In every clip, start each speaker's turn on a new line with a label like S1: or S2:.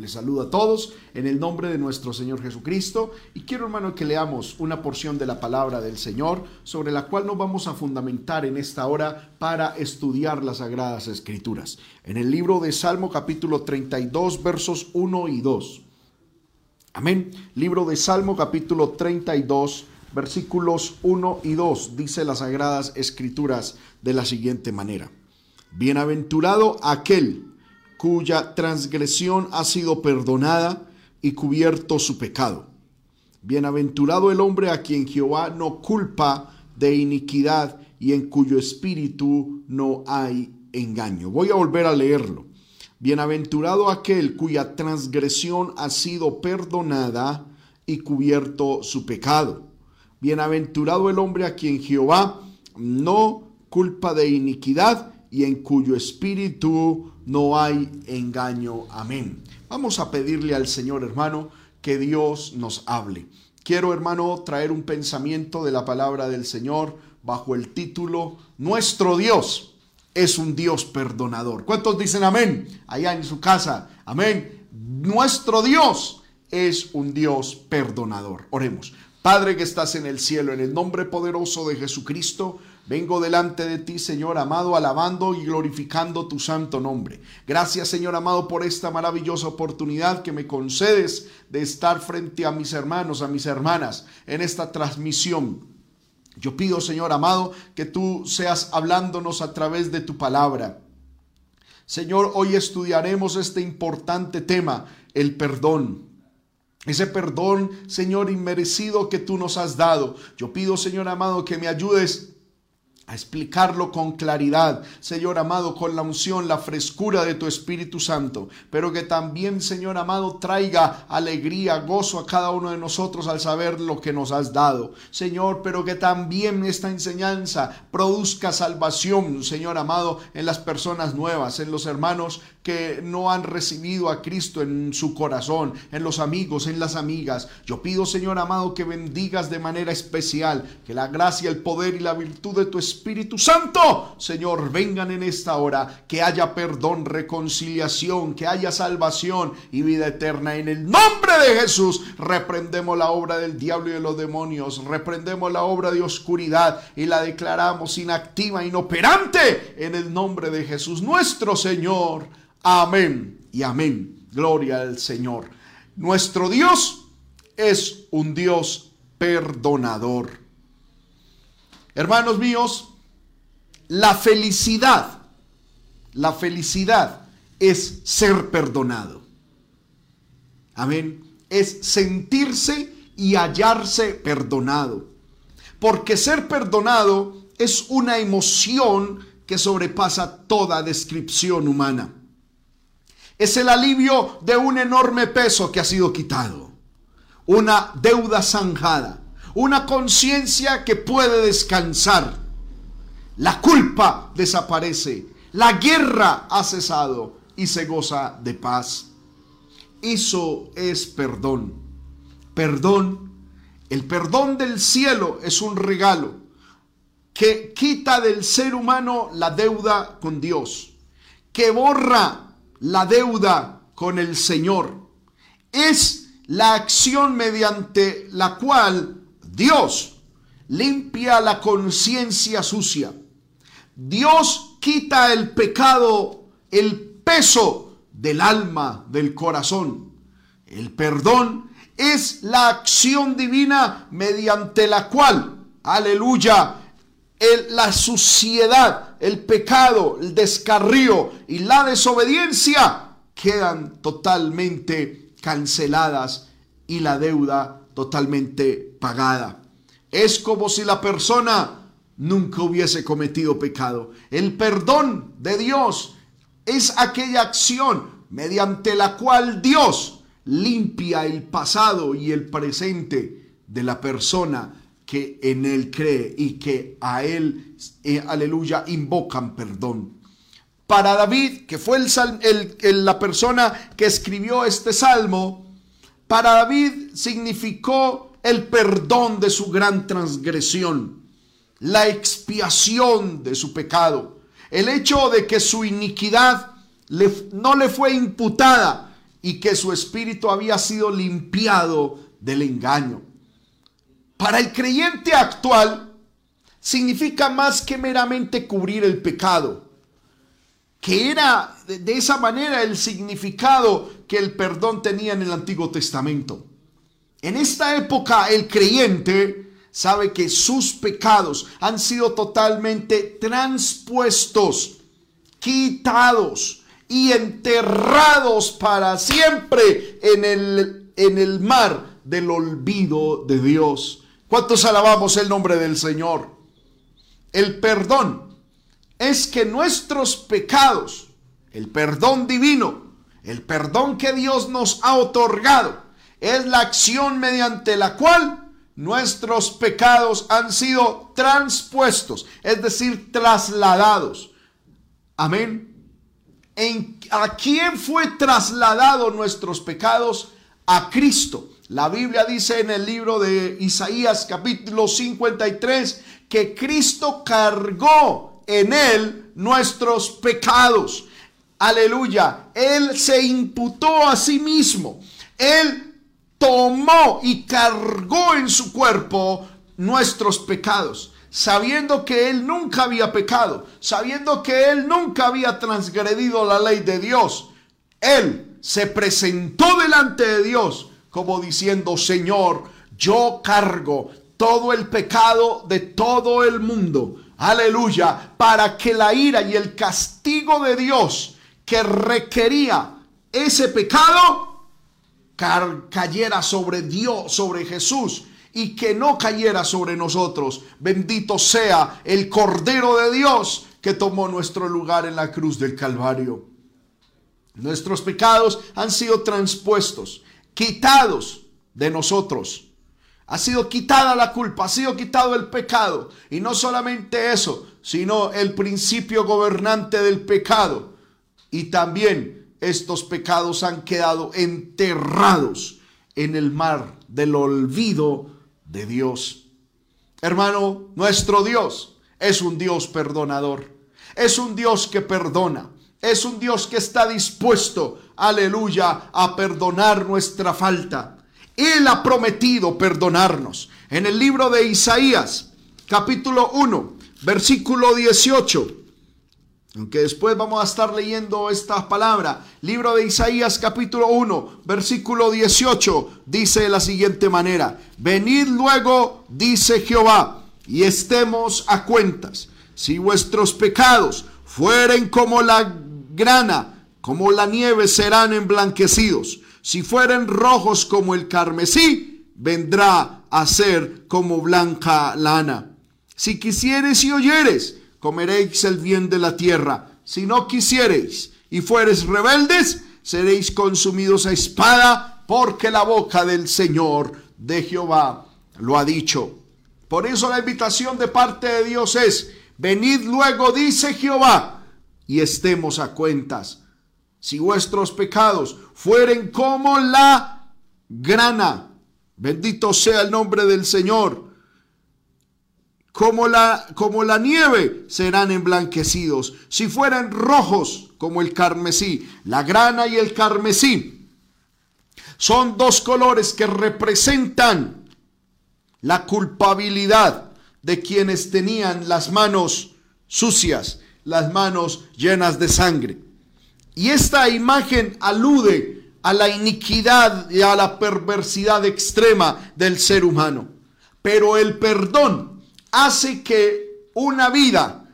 S1: Les saludo a todos en el nombre de nuestro Señor Jesucristo y quiero hermano que leamos una porción de la palabra del Señor sobre la cual nos vamos a fundamentar en esta hora para estudiar las sagradas escrituras. En el libro de Salmo capítulo 32 versos 1 y 2. Amén. Libro de Salmo capítulo 32 versículos 1 y 2 dice las sagradas escrituras de la siguiente manera. Bienaventurado aquel cuya transgresión ha sido perdonada y cubierto su pecado. Bienaventurado el hombre a quien Jehová no culpa de iniquidad y en cuyo espíritu no hay engaño. Voy a volver a leerlo. Bienaventurado aquel cuya transgresión ha sido perdonada y cubierto su pecado. Bienaventurado el hombre a quien Jehová no culpa de iniquidad y en cuyo espíritu no hay engaño. Amén. Vamos a pedirle al Señor, hermano, que Dios nos hable. Quiero, hermano, traer un pensamiento de la palabra del Señor bajo el título Nuestro Dios es un Dios perdonador. ¿Cuántos dicen amén? Allá en su casa. Amén. Nuestro Dios es un Dios perdonador. Oremos. Padre que estás en el cielo, en el nombre poderoso de Jesucristo, Vengo delante de ti, Señor amado, alabando y glorificando tu santo nombre. Gracias, Señor amado, por esta maravillosa oportunidad que me concedes de estar frente a mis hermanos, a mis hermanas, en esta transmisión. Yo pido, Señor amado, que tú seas hablándonos a través de tu palabra. Señor, hoy estudiaremos este importante tema, el perdón. Ese perdón, Señor, inmerecido que tú nos has dado. Yo pido, Señor amado, que me ayudes a explicarlo con claridad, Señor amado, con la unción, la frescura de tu Espíritu Santo, pero que también, Señor amado, traiga alegría, gozo a cada uno de nosotros al saber lo que nos has dado, Señor, pero que también esta enseñanza produzca salvación, Señor amado, en las personas nuevas, en los hermanos que no han recibido a Cristo en su corazón, en los amigos, en las amigas. Yo pido, Señor amado, que bendigas de manera especial, que la gracia, el poder y la virtud de tu Espíritu Santo, Señor, vengan en esta hora, que haya perdón, reconciliación, que haya salvación y vida eterna. En el nombre de Jesús, reprendemos la obra del diablo y de los demonios, reprendemos la obra de oscuridad y la declaramos inactiva, inoperante, en el nombre de Jesús, nuestro Señor. Amén y amén. Gloria al Señor. Nuestro Dios es un Dios perdonador. Hermanos míos, la felicidad, la felicidad es ser perdonado. Amén. Es sentirse y hallarse perdonado. Porque ser perdonado es una emoción que sobrepasa toda descripción humana es el alivio de un enorme peso que ha sido quitado, una deuda zanjada, una conciencia que puede descansar. La culpa desaparece, la guerra ha cesado y se goza de paz. Eso es perdón. Perdón, el perdón del cielo es un regalo que quita del ser humano la deuda con Dios, que borra la deuda con el Señor. Es la acción mediante la cual Dios limpia la conciencia sucia. Dios quita el pecado, el peso del alma, del corazón. El perdón es la acción divina mediante la cual, aleluya, la suciedad, el pecado, el descarrío y la desobediencia quedan totalmente canceladas y la deuda totalmente pagada. Es como si la persona nunca hubiese cometido pecado. El perdón de Dios es aquella acción mediante la cual Dios limpia el pasado y el presente de la persona que en Él cree y que a Él, eh, aleluya, invocan perdón. Para David, que fue el, la persona que escribió este salmo, para David significó el perdón de su gran transgresión, la expiación de su pecado, el hecho de que su iniquidad no le fue imputada y que su espíritu había sido limpiado del engaño. Para el creyente actual significa más que meramente cubrir el pecado, que era de esa manera el significado que el perdón tenía en el Antiguo Testamento. En esta época el creyente sabe que sus pecados han sido totalmente transpuestos, quitados y enterrados para siempre en el, en el mar del olvido de Dios. ¿Cuántos alabamos el nombre del Señor? El perdón es que nuestros pecados, el perdón divino, el perdón que Dios nos ha otorgado, es la acción mediante la cual nuestros pecados han sido transpuestos, es decir, trasladados. Amén. ¿En, ¿A quién fue trasladado nuestros pecados? A Cristo. La Biblia dice en el libro de Isaías capítulo 53 que Cristo cargó en él nuestros pecados. Aleluya. Él se imputó a sí mismo. Él tomó y cargó en su cuerpo nuestros pecados, sabiendo que Él nunca había pecado, sabiendo que Él nunca había transgredido la ley de Dios. Él se presentó delante de Dios como diciendo, Señor, yo cargo todo el pecado de todo el mundo. Aleluya, para que la ira y el castigo de Dios que requería ese pecado cayera sobre Dios, sobre Jesús y que no cayera sobre nosotros. Bendito sea el Cordero de Dios que tomó nuestro lugar en la cruz del Calvario. Nuestros pecados han sido transpuestos, quitados de nosotros. Ha sido quitada la culpa, ha sido quitado el pecado. Y no solamente eso, sino el principio gobernante del pecado. Y también estos pecados han quedado enterrados en el mar del olvido de Dios. Hermano, nuestro Dios es un Dios perdonador. Es un Dios que perdona. Es un Dios que está dispuesto, aleluya, a perdonar nuestra falta. Él ha prometido perdonarnos. En el libro de Isaías, capítulo 1, versículo 18 aunque después vamos a estar leyendo esta palabra. Libro de Isaías capítulo 1, versículo 18, dice de la siguiente manera, venid luego, dice Jehová, y estemos a cuentas. Si vuestros pecados fueren como la grana, como la nieve serán emblanquecidos. Si fueren rojos como el carmesí, vendrá a ser como blanca lana. Si quisieres y oyeres, comeréis el bien de la tierra. Si no quisiereis y fueres rebeldes, seréis consumidos a espada, porque la boca del Señor de Jehová lo ha dicho. Por eso la invitación de parte de Dios es, venid luego, dice Jehová, y estemos a cuentas. Si vuestros pecados fueren como la grana, bendito sea el nombre del Señor, como la, como la nieve serán emblanquecidos, si fueran rojos como el carmesí, la grana y el carmesí. Son dos colores que representan la culpabilidad de quienes tenían las manos sucias, las manos llenas de sangre. Y esta imagen alude a la iniquidad y a la perversidad extrema del ser humano. Pero el perdón hace que una vida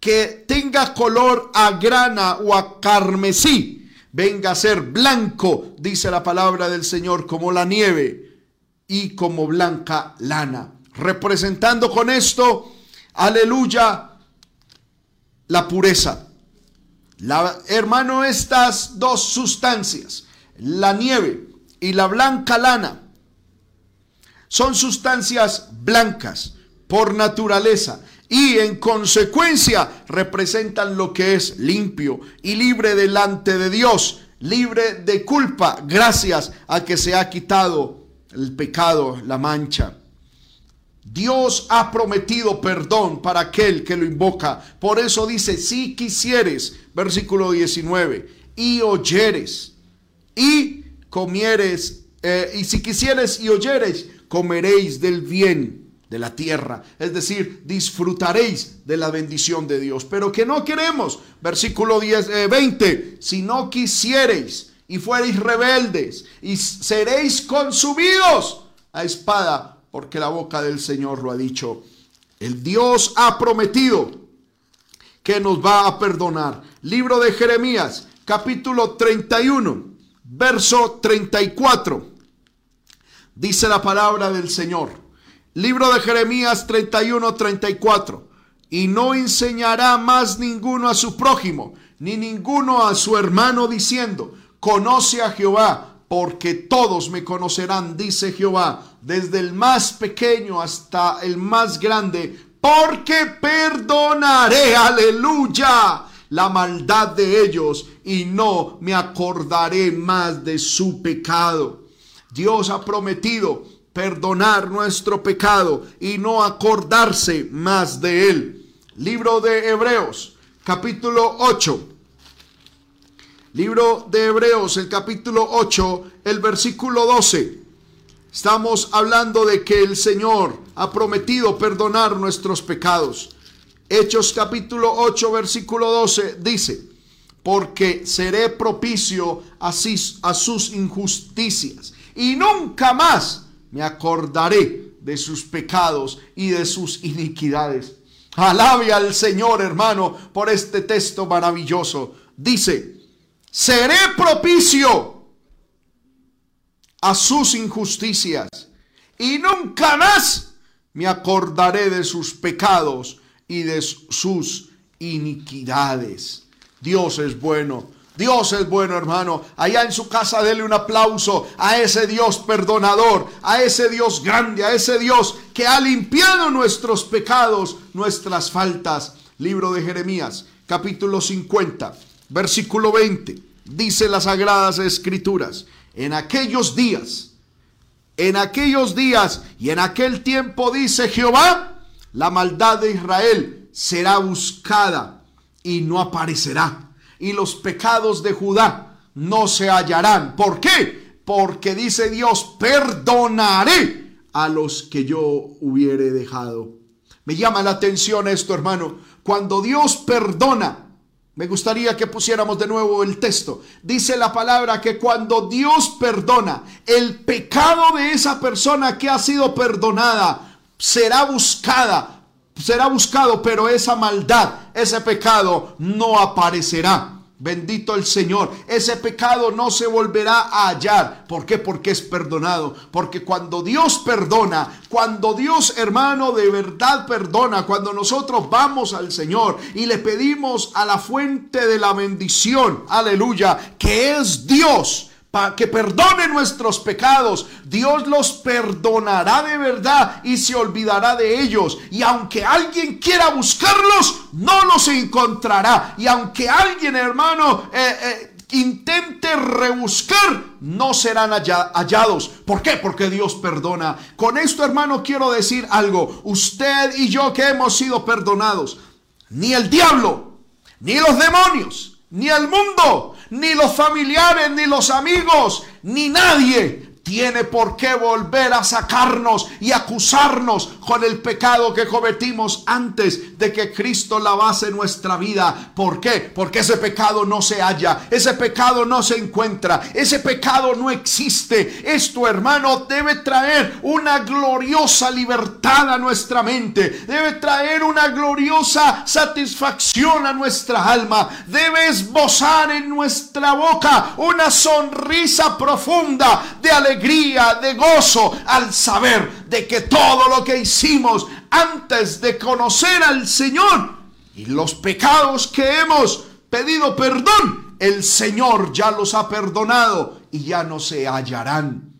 S1: que tenga color a grana o a carmesí venga a ser blanco, dice la palabra del Señor, como la nieve y como blanca lana. Representando con esto, aleluya, la pureza. La, hermano, estas dos sustancias, la nieve y la blanca lana, son sustancias blancas por naturaleza y en consecuencia representan lo que es limpio y libre delante de Dios, libre de culpa, gracias a que se ha quitado el pecado, la mancha. Dios ha prometido perdón para aquel que lo invoca. Por eso dice, si quisieres, versículo 19, y oyeres. y comieres, eh, y si quisieres y oyeres, comeréis del bien de la tierra, es decir, disfrutaréis de la bendición de Dios, pero que no queremos, versículo 10, 20, eh, si no quisiereis y fuereis rebeldes y seréis consumidos a espada, porque la boca del Señor lo ha dicho. El Dios ha prometido que nos va a perdonar. Libro de Jeremías, capítulo 31, verso 34. Dice la palabra del Señor. Libro de Jeremías 31, 34. Y no enseñará más ninguno a su prójimo, ni ninguno a su hermano diciendo, conoce a Jehová, porque todos me conocerán, dice Jehová, desde el más pequeño hasta el más grande, porque perdonaré, aleluya, la maldad de ellos y no me acordaré más de su pecado. Dios ha prometido perdonar nuestro pecado y no acordarse más de él. Libro de Hebreos, capítulo 8 Libro de Hebreos, el capítulo 8, el versículo 12. Estamos hablando de que el Señor ha prometido perdonar nuestros pecados. Hechos capítulo 8, versículo 12 dice, porque seré propicio a, sus injusticias y nunca más me acordaré de sus pecados y de sus iniquidades. Alabe al Señor, hermano, por este texto maravilloso. Dice, seré propicio a sus injusticias y nunca más me acordaré de sus pecados y de sus iniquidades. Dios es bueno. Dios es bueno, hermano. Allá en su casa dele un aplauso a ese Dios perdonador, a ese Dios grande, a ese Dios que ha limpiado nuestros pecados, nuestras faltas. Libro de Jeremías, capítulo 50, versículo 20 dice las sagradas escrituras, en aquellos días, en aquellos días y en aquel tiempo dice Jehová, la maldad de Israel será buscada y no aparecerá, y los pecados de Judá no se hallarán. ¿Por qué? Porque dice Dios, perdonaré a los que yo hubiere dejado. Me llama la atención esto, hermano. Cuando Dios perdona, me gustaría que pusiéramos de nuevo el texto. Dice la palabra que cuando Dios perdona el pecado de esa persona que ha sido perdonada, será buscada, será buscado, pero esa maldad, ese pecado no aparecerá. Bendito el Señor. Ese pecado no se volverá a hallar. ¿Por qué? Porque es perdonado. Porque cuando Dios perdona, cuando Dios hermano de verdad perdona, cuando nosotros vamos al Señor y le pedimos a la fuente de la bendición, aleluya, que es Dios que perdone nuestros pecados. Dios los perdonará de verdad y se olvidará de ellos. Y aunque alguien quiera buscarlos, no los encontrará. Y aunque alguien, hermano, eh, eh, intente rebuscar, no serán hallados. ¿Por qué? Porque Dios perdona. Con esto, hermano, quiero decir algo. Usted y yo que hemos sido perdonados, ni el diablo, ni los demonios, ni el mundo, ni los familiares, ni los amigos, ni nadie tiene por qué volver a sacarnos y acusarnos con el pecado que cometimos antes de que Cristo lavase nuestra vida. ¿Por qué? Porque ese pecado no se halla, ese pecado no se encuentra, ese pecado no existe. Esto, hermano, debe traer una gloriosa libertad a nuestra mente, debe traer una gloriosa satisfacción a nuestra alma, debe esbozar en nuestra boca una sonrisa profunda de alegría de gozo al saber de que todo lo que hicimos antes de conocer al Señor y los pecados que hemos pedido perdón, el Señor ya los ha perdonado y ya no se hallarán.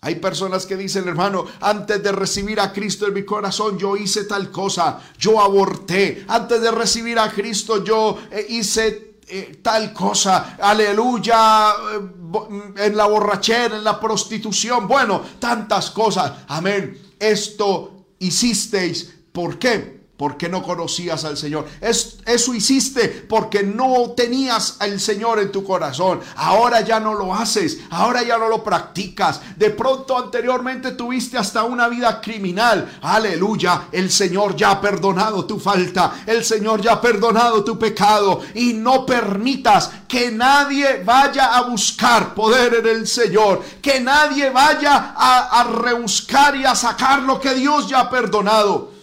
S1: Hay personas que dicen, hermano, antes de recibir a Cristo en mi corazón, yo hice tal cosa, yo aborté. Antes de recibir a Cristo, yo eh, hice eh, tal cosa, aleluya, eh, en la borrachera, en la prostitución, bueno, tantas cosas, amén. Esto hicisteis, ¿por qué? Porque no conocías al Señor. Es, eso hiciste porque no tenías al Señor en tu corazón. Ahora ya no lo haces, ahora ya no lo practicas. De pronto anteriormente tuviste hasta una vida criminal. Aleluya, el Señor ya ha perdonado tu falta, el Señor ya ha perdonado tu pecado y no permitas que nadie vaya a buscar poder en el Señor, que nadie vaya a, a rebuscar y a sacar lo que Dios ya ha perdonado.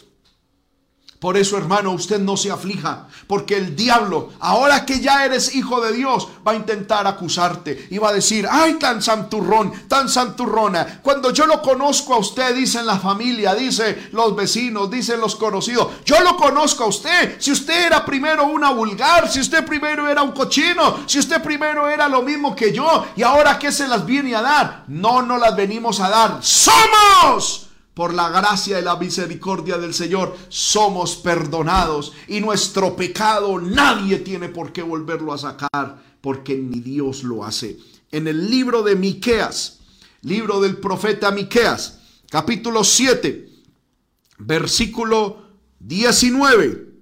S1: Por eso, hermano, usted no se aflija, porque el diablo, ahora que ya eres hijo de Dios, va a intentar acusarte y va a decir, ay, tan santurrón, tan santurrona. Cuando yo lo conozco a usted, dicen la familia, dice los vecinos, dicen los conocidos, yo lo conozco a usted. Si usted era primero una vulgar, si usted primero era un cochino, si usted primero era lo mismo que yo, y ahora que se las viene a dar, no nos las venimos a dar. Somos por la gracia y la misericordia del Señor, somos perdonados y nuestro pecado nadie tiene por qué volverlo a sacar, porque ni Dios lo hace. En el libro de Miqueas, libro del profeta Miqueas, capítulo 7, versículo 19.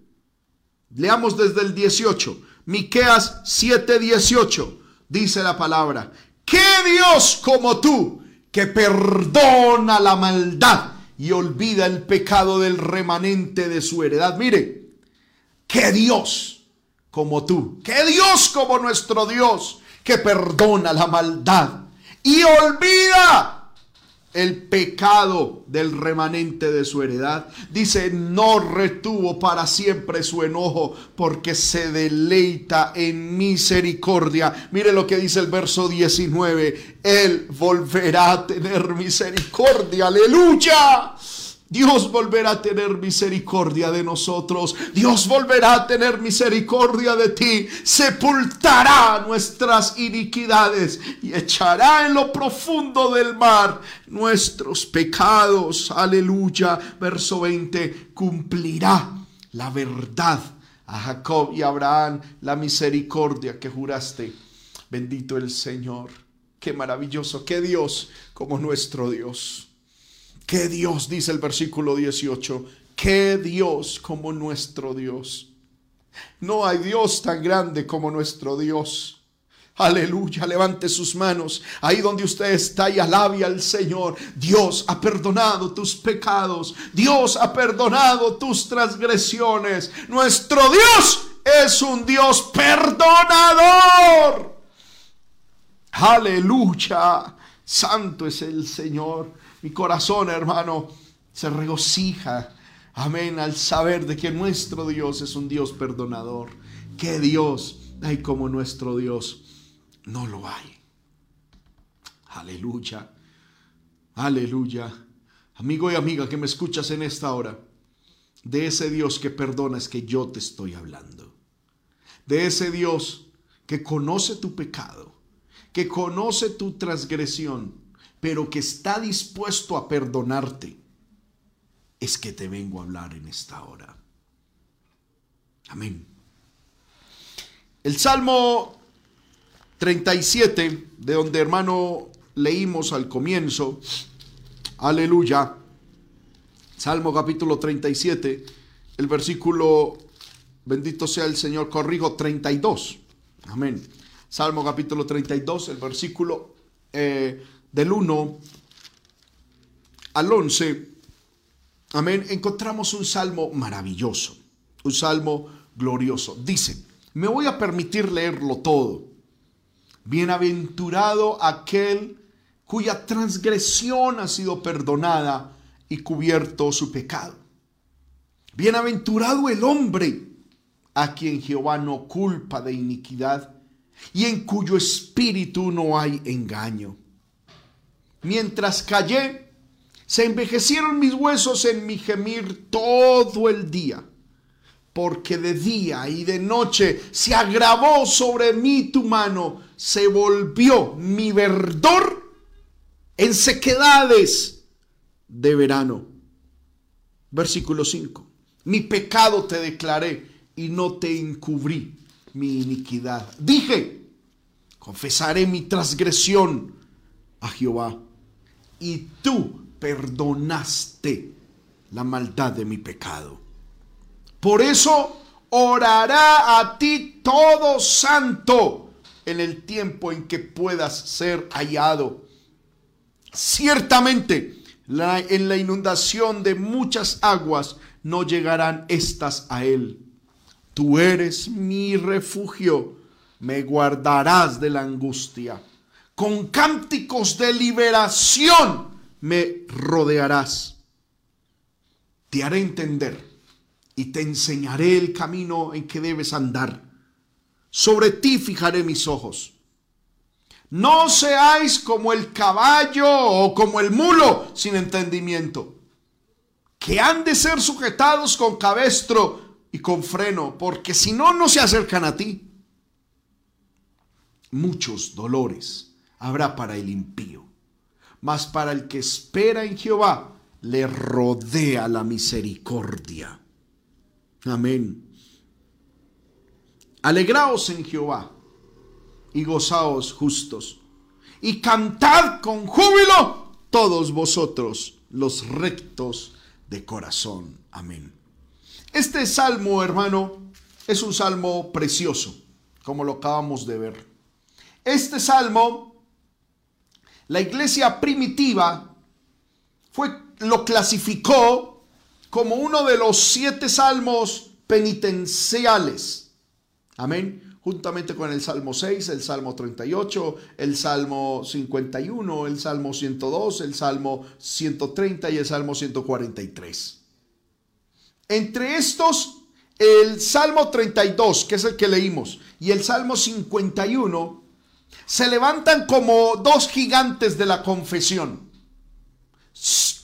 S1: Leamos desde el 18. Miqueas 7, 18. Dice la palabra: ¿Qué Dios como tú? Que perdona la maldad y olvida el pecado del remanente de su heredad. Mire, que Dios como tú, que Dios como nuestro Dios, que perdona la maldad y olvida el pecado del remanente de su heredad. Dice, no retuvo para siempre su enojo porque se deleita en misericordia. Mire lo que dice el verso 19. Él volverá a tener misericordia. Aleluya. Dios volverá a tener misericordia de nosotros. Dios volverá a tener misericordia de ti. Sepultará nuestras iniquidades y echará en lo profundo del mar nuestros pecados. Aleluya. Verso 20. Cumplirá la verdad a Jacob y Abraham la misericordia que juraste. Bendito el Señor. Qué maravilloso. Qué Dios como nuestro Dios. ¿Qué Dios, dice el versículo 18, qué Dios como nuestro Dios. No hay Dios tan grande como nuestro Dios. Aleluya, levante sus manos ahí donde usted está y alabe al Señor. Dios ha perdonado tus pecados. Dios ha perdonado tus transgresiones. Nuestro Dios es un Dios perdonador. Aleluya. Santo es el Señor. Mi corazón, hermano, se regocija. Amén, al saber de que nuestro Dios es un Dios perdonador. Que Dios hay como nuestro Dios. No lo hay. Aleluya. Aleluya. Amigo y amiga que me escuchas en esta hora, de ese Dios que perdona es que yo te estoy hablando. De ese Dios que conoce tu pecado, que conoce tu transgresión, pero que está dispuesto a perdonarte, es que te vengo a hablar en esta hora. Amén. El Salmo 37, de donde hermano leímos al comienzo, aleluya, Salmo capítulo 37, el versículo, bendito sea el Señor, corrijo 32, amén. Salmo capítulo 32, el versículo eh, del 1 al 11, amén, encontramos un salmo maravilloso, un salmo glorioso. Dice, me voy a permitir leerlo todo. Bienaventurado aquel cuya transgresión ha sido perdonada y cubierto su pecado. Bienaventurado el hombre a quien Jehová no culpa de iniquidad y en cuyo espíritu no hay engaño. Mientras callé, se envejecieron mis huesos en mi gemir todo el día, porque de día y de noche se agravó sobre mí tu mano, se volvió mi verdor en sequedades de verano. Versículo 5. Mi pecado te declaré y no te encubrí mi iniquidad. Dije, confesaré mi transgresión a Jehová y tú perdonaste la maldad de mi pecado. Por eso orará a ti todo santo en el tiempo en que puedas ser hallado. Ciertamente, en la inundación de muchas aguas no llegarán estas a él. Tú eres mi refugio, me guardarás de la angustia. Con cánticos de liberación me rodearás. Te haré entender y te enseñaré el camino en que debes andar. Sobre ti fijaré mis ojos. No seáis como el caballo o como el mulo sin entendimiento, que han de ser sujetados con cabestro y con freno, porque si no, no se acercan a ti. Muchos dolores habrá para el impío, mas para el que espera en Jehová le rodea la misericordia. Amén. Alegraos en Jehová y gozaos justos, y cantad con júbilo todos vosotros los rectos de corazón. Amén. Este salmo, hermano, es un salmo precioso, como lo acabamos de ver. Este salmo, la iglesia primitiva fue, lo clasificó como uno de los siete salmos penitenciales. Amén juntamente con el Salmo 6, el Salmo 38, el Salmo 51, el Salmo 102, el Salmo 130 y el Salmo 143. Entre estos, el Salmo 32, que es el que leímos, y el Salmo 51, se levantan como dos gigantes de la confesión,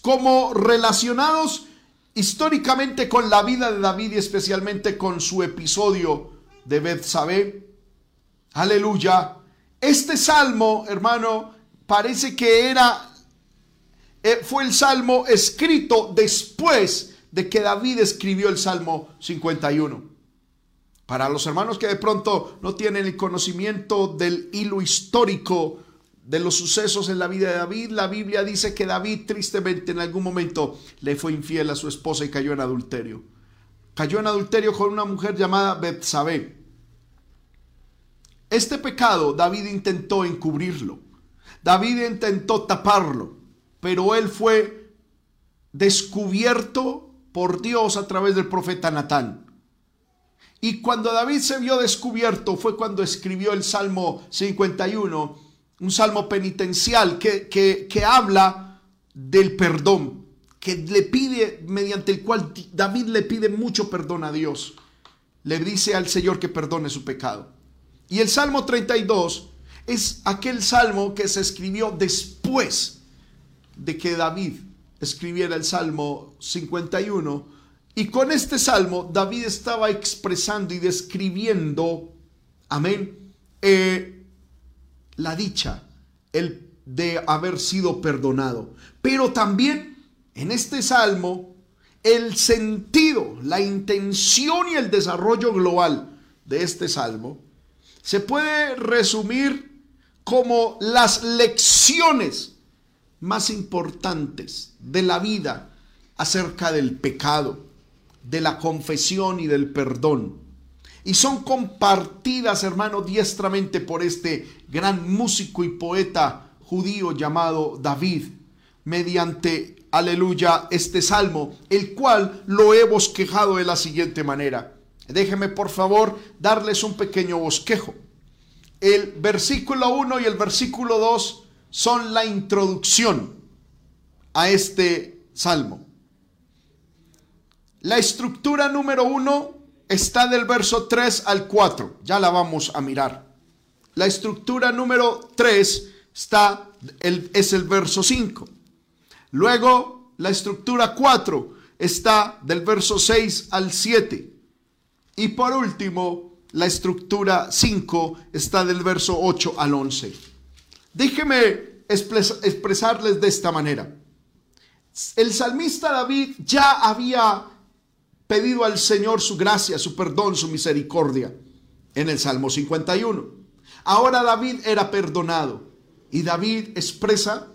S1: como relacionados históricamente con la vida de David y especialmente con su episodio de Betsabé. Aleluya. Este salmo, hermano, parece que era eh, fue el salmo escrito después de que David escribió el Salmo 51. Para los hermanos que de pronto no tienen el conocimiento del hilo histórico de los sucesos en la vida de David, la Biblia dice que David tristemente en algún momento le fue infiel a su esposa y cayó en adulterio. Cayó en adulterio con una mujer llamada Betsabé. Este pecado David intentó encubrirlo. David intentó taparlo, pero él fue descubierto por Dios a través del profeta Natán. Y cuando David se vio descubierto fue cuando escribió el Salmo 51, un salmo penitencial que, que, que habla del perdón, que le pide, mediante el cual David le pide mucho perdón a Dios. Le dice al Señor que perdone su pecado. Y el Salmo 32 es aquel salmo que se escribió después de que David escribiera el Salmo 51. Y con este salmo David estaba expresando y describiendo, amén, eh, la dicha el de haber sido perdonado. Pero también en este salmo el sentido, la intención y el desarrollo global de este salmo se puede resumir como las lecciones más importantes de la vida acerca del pecado, de la confesión y del perdón. Y son compartidas, hermano, diestramente por este gran músico y poeta judío llamado David, mediante, aleluya, este salmo, el cual lo he bosquejado de la siguiente manera. Déjeme por favor darles un pequeño bosquejo. El versículo 1 y el versículo 2 son la introducción a este salmo. La estructura número 1 está del verso 3 al 4. Ya la vamos a mirar. La estructura número 3 está, el, es el verso 5. Luego, la estructura 4 está del verso 6 al 7. Y por último, la estructura 5 está del verso 8 al 11. Déjeme expresarles de esta manera. El salmista David ya había pedido al Señor su gracia, su perdón, su misericordia en el Salmo 51. Ahora David era perdonado y David expresa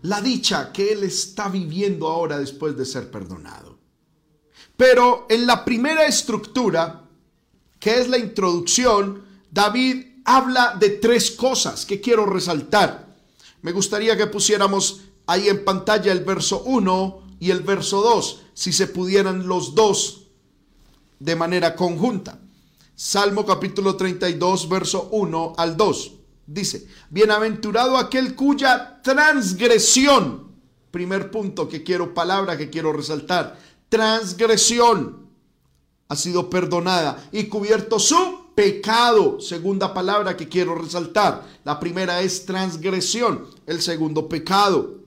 S1: la dicha que él está viviendo ahora después de ser perdonado. Pero en la primera estructura, que es la introducción, David habla de tres cosas que quiero resaltar. Me gustaría que pusiéramos ahí en pantalla el verso 1 y el verso 2, si se pudieran los dos de manera conjunta. Salmo capítulo 32, verso 1 al 2. Dice, bienaventurado aquel cuya transgresión, primer punto que quiero, palabra que quiero resaltar, transgresión ha sido perdonada y cubierto su pecado. Segunda palabra que quiero resaltar. La primera es transgresión, el segundo pecado.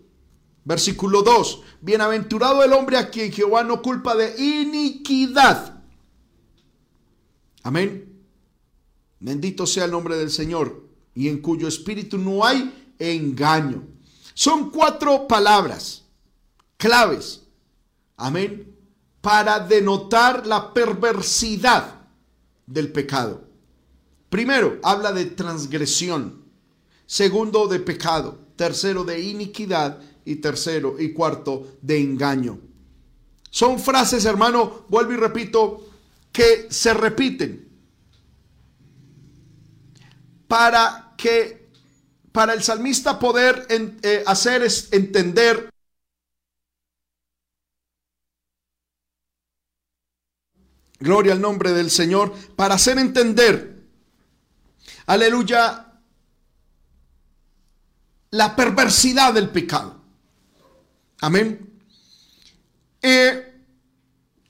S1: Versículo 2. Bienaventurado el hombre a quien Jehová no culpa de iniquidad. Amén. Bendito sea el nombre del Señor y en cuyo espíritu no hay engaño. Son cuatro palabras claves. Amén para denotar la perversidad del pecado. Primero, habla de transgresión. Segundo, de pecado. Tercero, de iniquidad. Y tercero y cuarto, de engaño. Son frases, hermano, vuelvo y repito, que se repiten para que para el salmista poder eh, hacer es entender Gloria al nombre del Señor, para hacer entender, aleluya, la perversidad del pecado. Amén. Eh,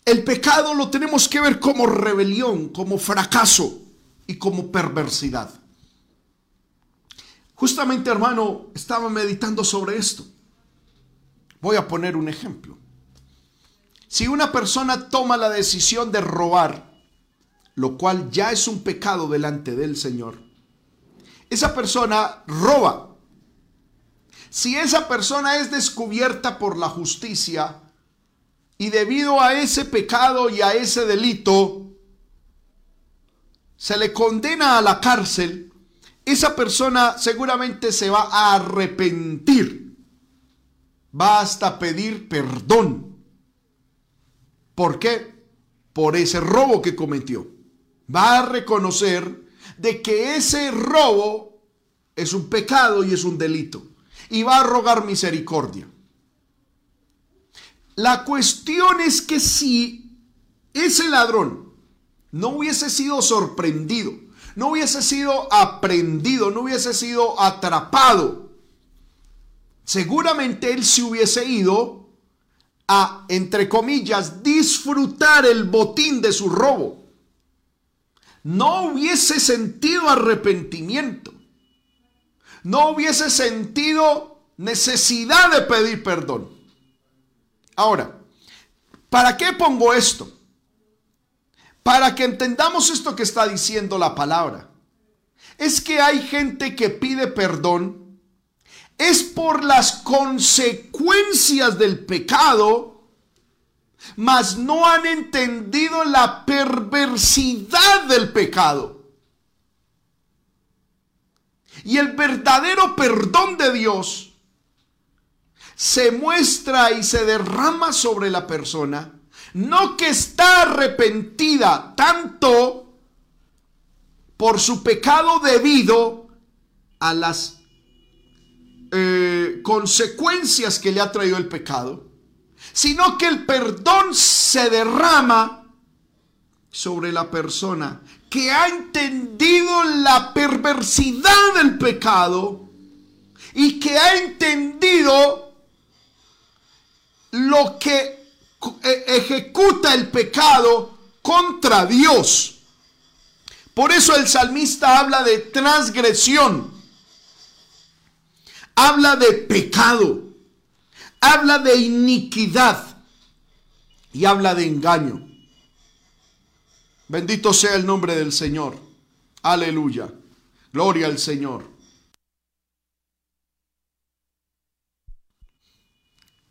S1: el pecado lo tenemos que ver como rebelión, como fracaso y como perversidad. Justamente, hermano, estaba meditando sobre esto. Voy a poner un ejemplo. Si una persona toma la decisión de robar, lo cual ya es un pecado delante del Señor, esa persona roba. Si esa persona es descubierta por la justicia y debido a ese pecado y a ese delito, se le condena a la cárcel, esa persona seguramente se va a arrepentir, va hasta pedir perdón ¿Por qué? Por ese robo que cometió. Va a reconocer de que ese robo es un pecado y es un delito. Y va a rogar misericordia. La cuestión es que si ese ladrón no hubiese sido sorprendido, no hubiese sido aprendido, no hubiese sido atrapado, seguramente él se hubiese ido a, entre comillas, disfrutar el botín de su robo, no hubiese sentido arrepentimiento, no hubiese sentido necesidad de pedir perdón. Ahora, ¿para qué pongo esto? Para que entendamos esto que está diciendo la palabra. Es que hay gente que pide perdón es por las consecuencias del pecado, mas no han entendido la perversidad del pecado. Y el verdadero perdón de Dios se muestra y se derrama sobre la persona, no que está arrepentida tanto por su pecado debido a las eh, consecuencias que le ha traído el pecado, sino que el perdón se derrama sobre la persona que ha entendido la perversidad del pecado y que ha entendido lo que e, ejecuta el pecado contra Dios. Por eso el salmista habla de transgresión habla de pecado, habla de iniquidad y habla de engaño. Bendito sea el nombre del Señor. Aleluya. Gloria al Señor.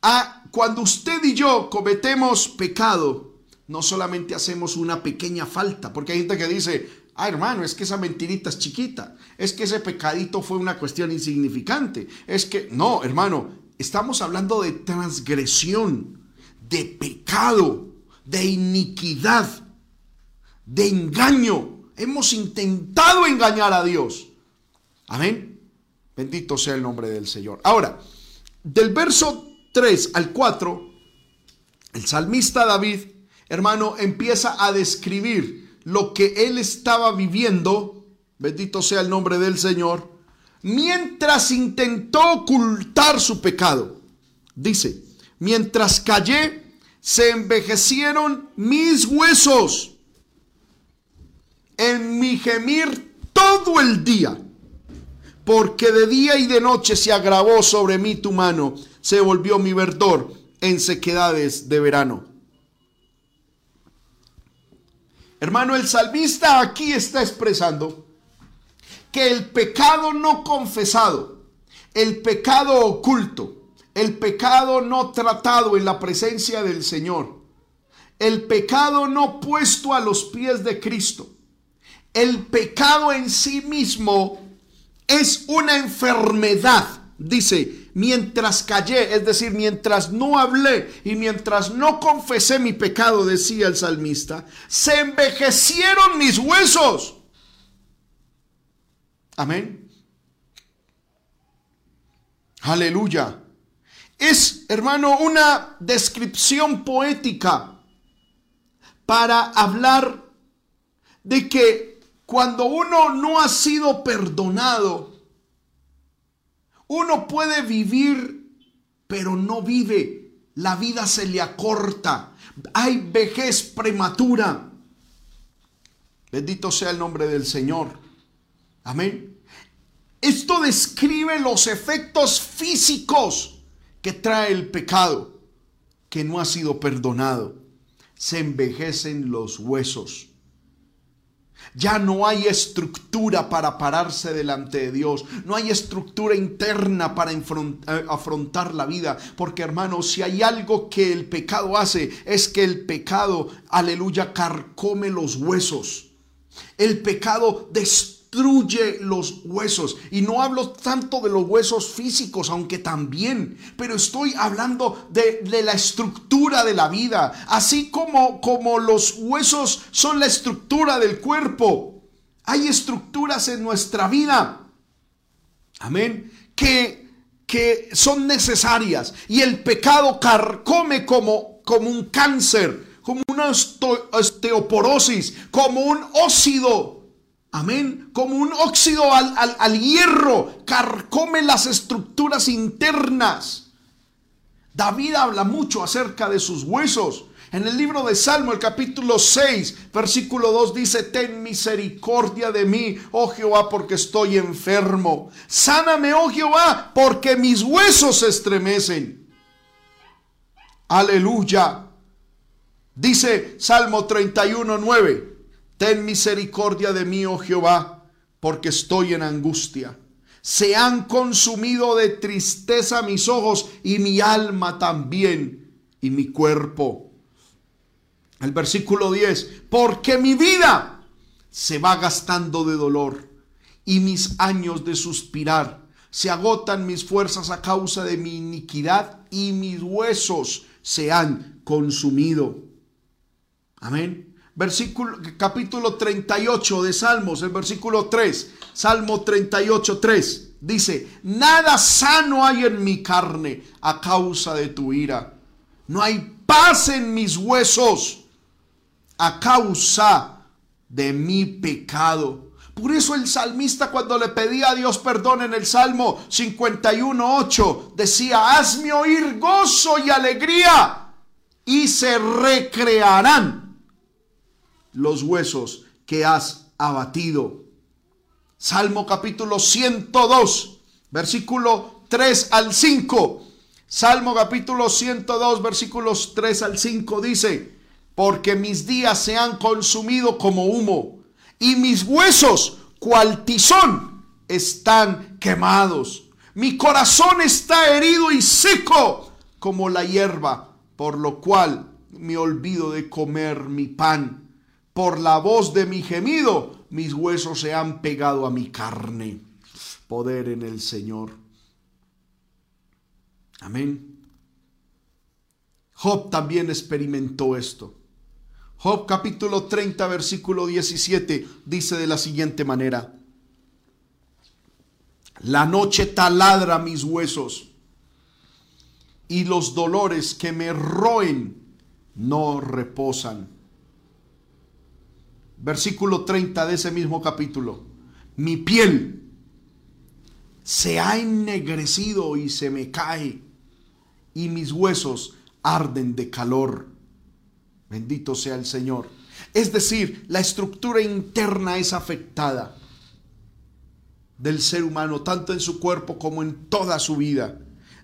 S1: Ah, cuando usted y yo cometemos pecado, no solamente hacemos una pequeña falta, porque hay gente que dice, Ah, hermano, es que esa mentirita es chiquita. Es que ese pecadito fue una cuestión insignificante. Es que, no, hermano, estamos hablando de transgresión, de pecado, de iniquidad, de engaño. Hemos intentado engañar a Dios. Amén. Bendito sea el nombre del Señor. Ahora, del verso 3 al 4, el salmista David, hermano, empieza a describir lo que él estaba viviendo, bendito sea el nombre del Señor, mientras intentó ocultar su pecado. Dice, mientras callé, se envejecieron mis huesos en mi gemir todo el día, porque de día y de noche se agravó sobre mí tu mano, se volvió mi verdor en sequedades de verano. Hermano, el salmista aquí está expresando que el pecado no confesado, el pecado oculto, el pecado no tratado en la presencia del Señor, el pecado no puesto a los pies de Cristo, el pecado en sí mismo es una enfermedad, dice, mientras callé, es decir, mientras no hablé y mientras no confesé mi pecado, decía el salmista, se envejecieron mis huesos. Amén. Aleluya. Es, hermano, una descripción poética para hablar de que cuando uno no ha sido perdonado, uno puede vivir, pero no vive. La vida se le acorta. Hay vejez prematura. Bendito sea el nombre del Señor. Amén. Esto describe los efectos físicos que trae el pecado que no ha sido perdonado. Se envejecen los huesos. Ya no hay estructura para pararse delante de Dios. No hay estructura interna para eh, afrontar la vida. Porque hermano, si hay algo que el pecado hace, es que el pecado, aleluya, carcome los huesos. El pecado destruye destruye los huesos. Y no hablo tanto de los huesos físicos, aunque también, pero estoy hablando de, la estructura de la vida. Así como, como los huesos son la estructura del cuerpo, hay estructuras en nuestra vida. Amén. Que, que son necesarias. Y el pecado carcome como, como un cáncer, como una osteoporosis, como un óxido Amén. Como un óxido al, hierro, carcome las estructuras internas. David habla mucho acerca de sus huesos. En el libro de Salmo, el capítulo 6, versículo 2 dice, ten misericordia de mí, oh Jehová, porque estoy enfermo. Sáname, oh Jehová, porque mis huesos se estremecen. Aleluya. Dice Salmo 31, 9. Ten misericordia de mí, oh Jehová, porque estoy en angustia. Se han consumido de tristeza mis ojos y mi alma también y mi cuerpo. El versículo 10, porque mi vida se va gastando de dolor y mis años de suspirar. Se agotan mis fuerzas a causa de mi iniquidad y mis huesos se han consumido. Amén versículo, capítulo 38 de Salmos, el versículo 3, Salmo 38, 3, dice, nada sano hay en mi carne a causa de tu ira. No hay paz en mis huesos a causa de mi pecado. Por eso el salmista cuando le pedía a Dios perdón en el Salmo 51, 8, decía, hazme oír gozo y alegría y se recrearán los huesos que has abatido. Salmo capítulo 102, versículo 3 al 5. Salmo capítulo 102, versículos 3 al 5 dice, porque mis días se han consumido como humo y mis huesos, cual tizón, están quemados. Mi corazón está herido y seco como la hierba, por lo cual me olvido de comer mi pan por la voz de mi gemido, mis huesos se han pegado a mi carne. Poder en el Señor. Amén. Job también experimentó esto. Job capítulo 30, versículo 17 dice de la siguiente manera. La noche taladra mis huesos y los dolores que me roen no reposan. Versículo 30 de ese mismo capítulo. Mi piel se ha ennegrecido y se me cae y mis huesos arden de calor. Bendito sea el Señor. Es decir, la estructura interna es afectada del ser humano, tanto en su cuerpo como en toda su vida.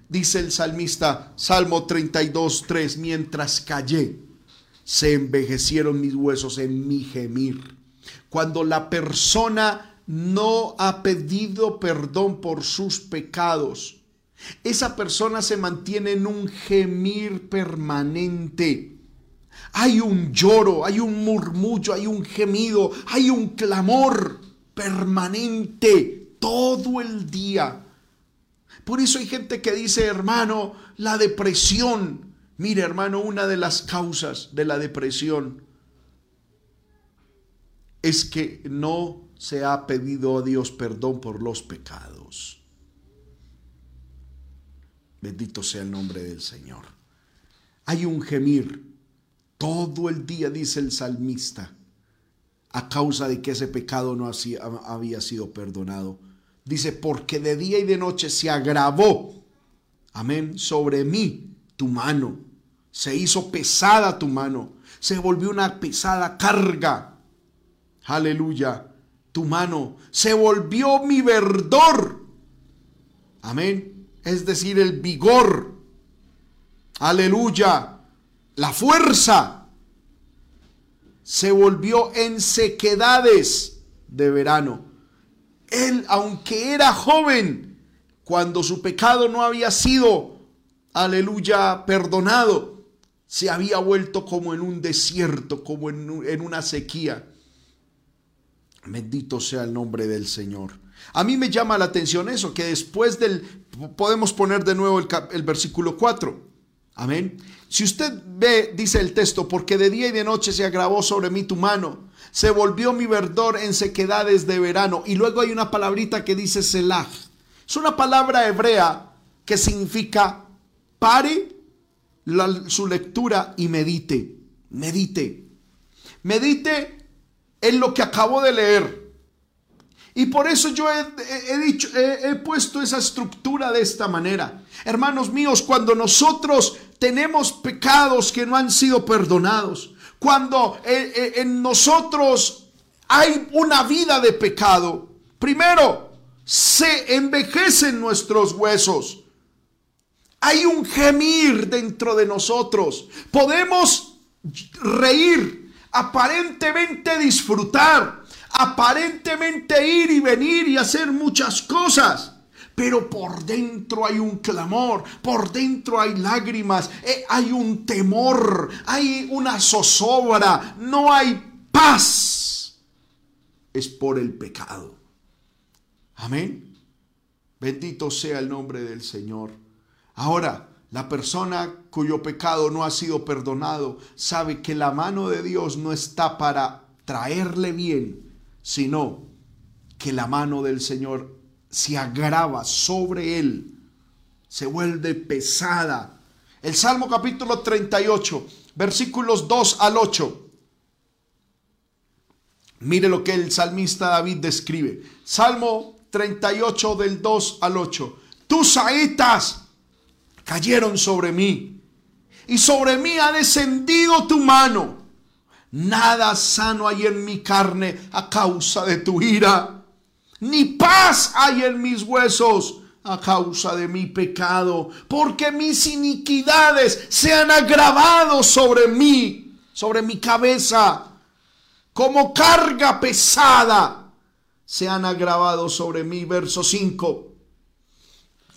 S1: Dice el salmista, Salmo 32, 3, mientras callé, se envejecieron mis huesos en mi gemir. Cuando la persona no ha pedido perdón por sus pecados, esa persona se mantiene en un gemir permanente. Hay un lloro, hay un murmullo, hay un gemido, hay un clamor permanente todo el día. Por eso hay gente que dice, hermano, la depresión. Mire, hermano, una de las causas de la depresión es que no se ha pedido a Dios perdón por los pecados. Bendito sea el nombre del Señor. Hay un gemir todo el día, dice el salmista, a causa de que ese pecado no había sido perdonado. Dice, porque de día y de noche se agravó, amén, sobre mí tu mano. Se hizo pesada tu mano. Se volvió una pesada carga. Aleluya. Tu mano se volvió mi verdor. Amén. Es decir, el vigor. Aleluya. La fuerza se volvió en sequedades de verano él, aunque era joven, cuando su pecado no había sido, aleluya, perdonado, se había vuelto como en un desierto, como en, una sequía. Bendito sea el nombre del Señor. A mí me llama la atención eso, que después del, podemos poner de nuevo el, el versículo 4. Amén. Si usted ve, dice el texto, porque de día y de noche se agravó sobre mí tu mano se volvió mi verdor en sequedades de verano. Y luego hay una palabrita que dice Selah. Es una palabra hebrea que significa pare su lectura y medite. Medite. Medite en lo que acabo de leer. Y por eso yo he, dicho, he puesto esa estructura de esta manera. Hermanos míos, cuando nosotros tenemos pecados que no han sido perdonados, cuando eh, eh, en nosotros hay una vida de pecado, primero se envejecen nuestros huesos. Hay un gemir dentro de nosotros. Podemos reír, aparentemente disfrutar, aparentemente ir y venir y hacer muchas cosas pero por dentro hay un clamor, por dentro hay lágrimas, eh, hay un temor, hay una zozobra, no hay paz. Es por el pecado. Amén. Bendito sea el nombre del Señor. Ahora, la persona cuyo pecado no ha sido perdonado sabe que la mano de Dios no está para traerle bien, sino que la mano del Señor se agrava sobre él, se vuelve pesada. El Salmo capítulo 38, versículos 2 al 8. Mire lo que el salmista David describe. Salmo 38 del 2 al 8. Tus saetas cayeron sobre mí y sobre mí ha descendido tu mano. Nada sano hay en mi carne a causa de tu ira ni paz hay en mis huesos a causa de mi pecado, porque mis iniquidades se han agravado sobre mí, sobre mi cabeza, como carga pesada, se han agravado sobre mí. Verso 5.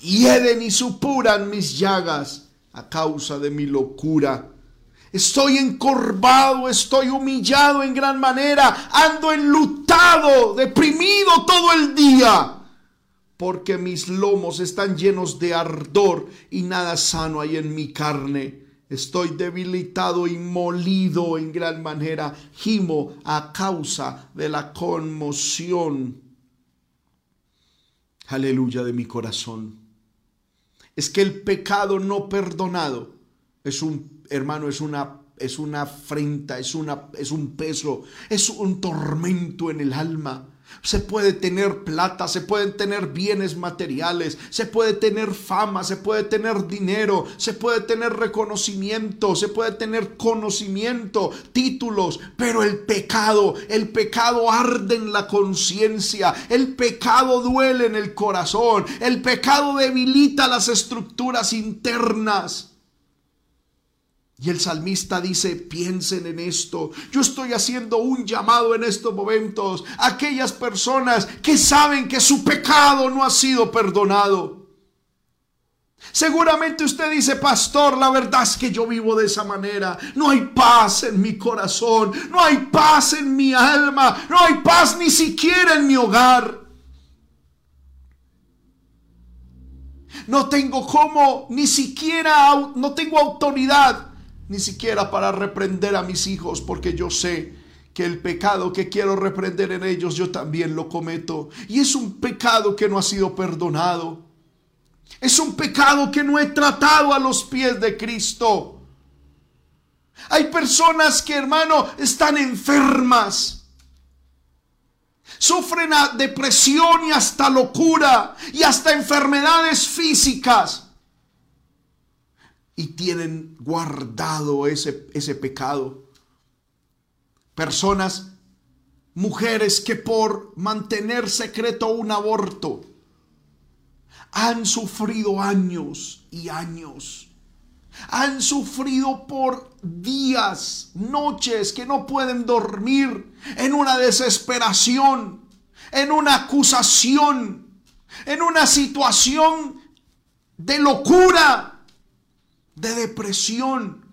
S1: Hieden y supuran mis llagas a causa de mi locura. Estoy encorvado, estoy humillado en gran manera, ando enlutado, deprimido todo el día, porque mis lomos están llenos de ardor y nada sano hay en mi carne. Estoy debilitado y molido en gran manera. Gimo a causa de la conmoción. Aleluya de mi corazón. Es que el pecado no perdonado es un, hermano, es una es una afrenta, es, una, es un peso, es un tormento en el alma. Se puede tener plata, se pueden tener bienes materiales, se puede tener fama, se puede tener dinero, se puede tener reconocimiento, se puede tener conocimiento, títulos, pero el pecado, el pecado arde en la conciencia, el pecado duele en el corazón, el pecado debilita las estructuras internas. Y el salmista dice, piensen en esto. Yo estoy haciendo un llamado en estos momentos a aquellas personas que saben que su pecado no ha sido perdonado. Seguramente usted dice, pastor, la verdad es que yo vivo de esa manera. No hay paz en mi corazón, no hay paz en mi alma, no hay paz ni siquiera en mi hogar. No tengo cómo, ni siquiera, no tengo autoridad ni siquiera para reprender a mis hijos, porque yo sé que el pecado que quiero reprender en ellos yo también lo cometo. Y es un pecado que no ha sido perdonado. Es un pecado que no he tratado a los pies de Cristo. Hay personas que, hermano, están enfermas. Sufren a depresión y hasta locura y hasta enfermedades físicas y tienen guardado ese, ese pecado. Personas, mujeres que por mantener secreto un aborto han sufrido años y años. Han sufrido por días, noches que no pueden dormir en una desesperación, en una acusación, en una situación de locura de depresión.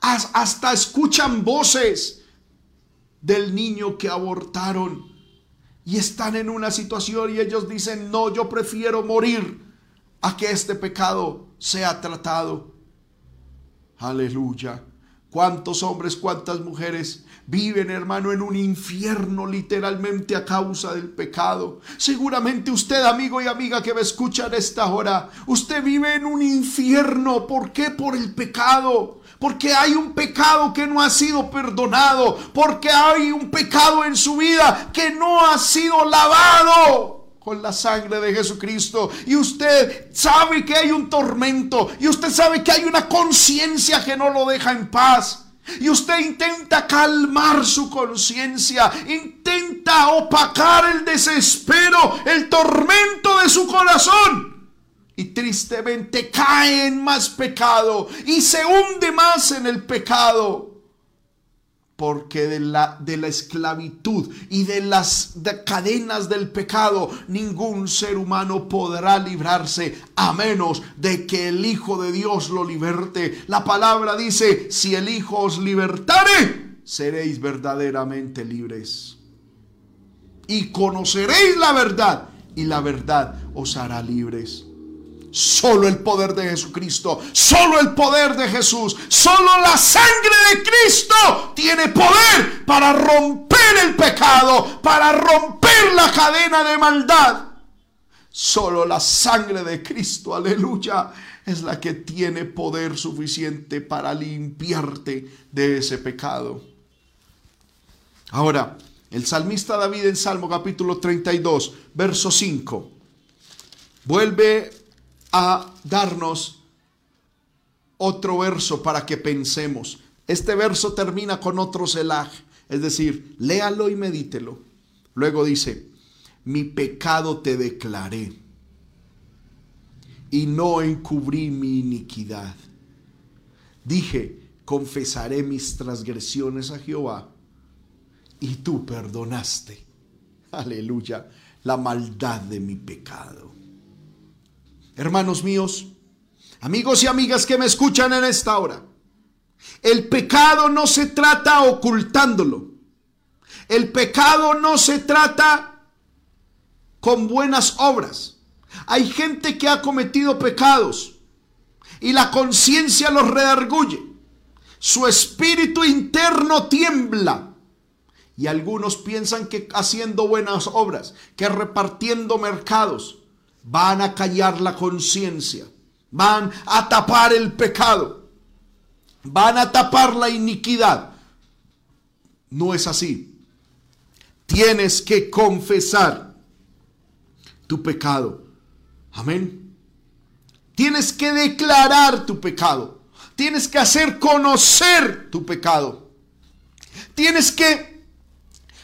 S1: Hasta escuchan voces del niño que abortaron y están en una situación y ellos dicen, no, yo prefiero morir a que este pecado sea tratado. Aleluya. ¿Cuántos hombres, cuántas mujeres viven, hermano, en un infierno literalmente a causa del pecado? Seguramente usted, amigo y amiga que me escucha en esta hora, usted vive en un infierno. ¿Por qué? Por el pecado. Porque hay un pecado que no ha sido perdonado. Porque hay un pecado en su vida que no ha sido lavado con la sangre de Jesucristo. Y usted sabe que hay un tormento. Y usted sabe que hay una conciencia que no lo deja en paz. Y usted intenta calmar su conciencia, intenta opacar el desespero, el tormento de su corazón. Y tristemente cae en más pecado y se hunde más en el pecado porque de la, de la esclavitud y de las cadenas del pecado ningún ser humano podrá librarse a menos de que el Hijo de Dios lo liberte. La palabra dice, si el Hijo os libertare, seréis verdaderamente libres. Y conoceréis la verdad y la verdad os hará libres. Solo el poder de Jesucristo, solo el poder de Jesús, solo la sangre de Cristo tiene poder para romper el pecado, para romper la cadena de maldad. Solo la sangre de Cristo, aleluya, es la que tiene poder suficiente para limpiarte de ese pecado. Ahora, el salmista David en Salmo capítulo 32, verso 5, vuelve a darnos otro verso para que pensemos. Este verso termina con otro celaj, es decir, léalo y medítelo. Luego dice, mi pecado te declaré y no encubrí mi iniquidad. Dije, confesaré mis transgresiones a Jehová y tú perdonaste. Aleluya, la maldad de mi pecado. Hermanos míos, amigos y amigas que me escuchan en esta hora, el pecado no se trata ocultándolo. El pecado no se trata con buenas obras. Hay gente que ha cometido pecados y la conciencia los redarguye. Su espíritu interno tiembla. Y algunos piensan que haciendo buenas obras, que repartiendo mercados, van a callar la conciencia, van a tapar el pecado, van a tapar la iniquidad. No es así. Tienes que confesar tu pecado. Amén. Tienes que declarar tu pecado. Tienes que hacer conocer tu pecado. Tienes que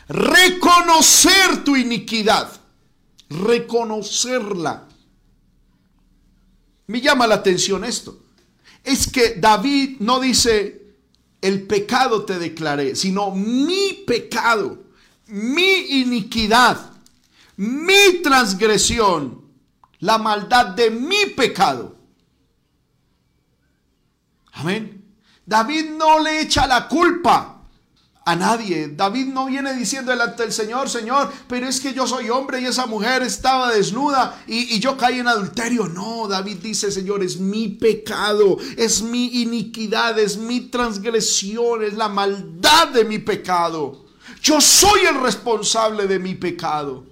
S1: reconocer tu iniquidad. Reconocerla. Me llama la atención esto. Es que David no dice, el pecado te declaré, sino mi pecado, mi iniquidad, mi transgresión, la maldad de mi pecado. Amén. David no le echa la culpa a nadie. David no viene diciendo delante del Señor, Señor, pero es que yo soy hombre y esa mujer estaba desnuda y, yo caí en adulterio. No, David dice, Señor, es mi pecado, es mi iniquidad, es mi transgresión, es la maldad de mi pecado. Yo soy el responsable de mi pecado.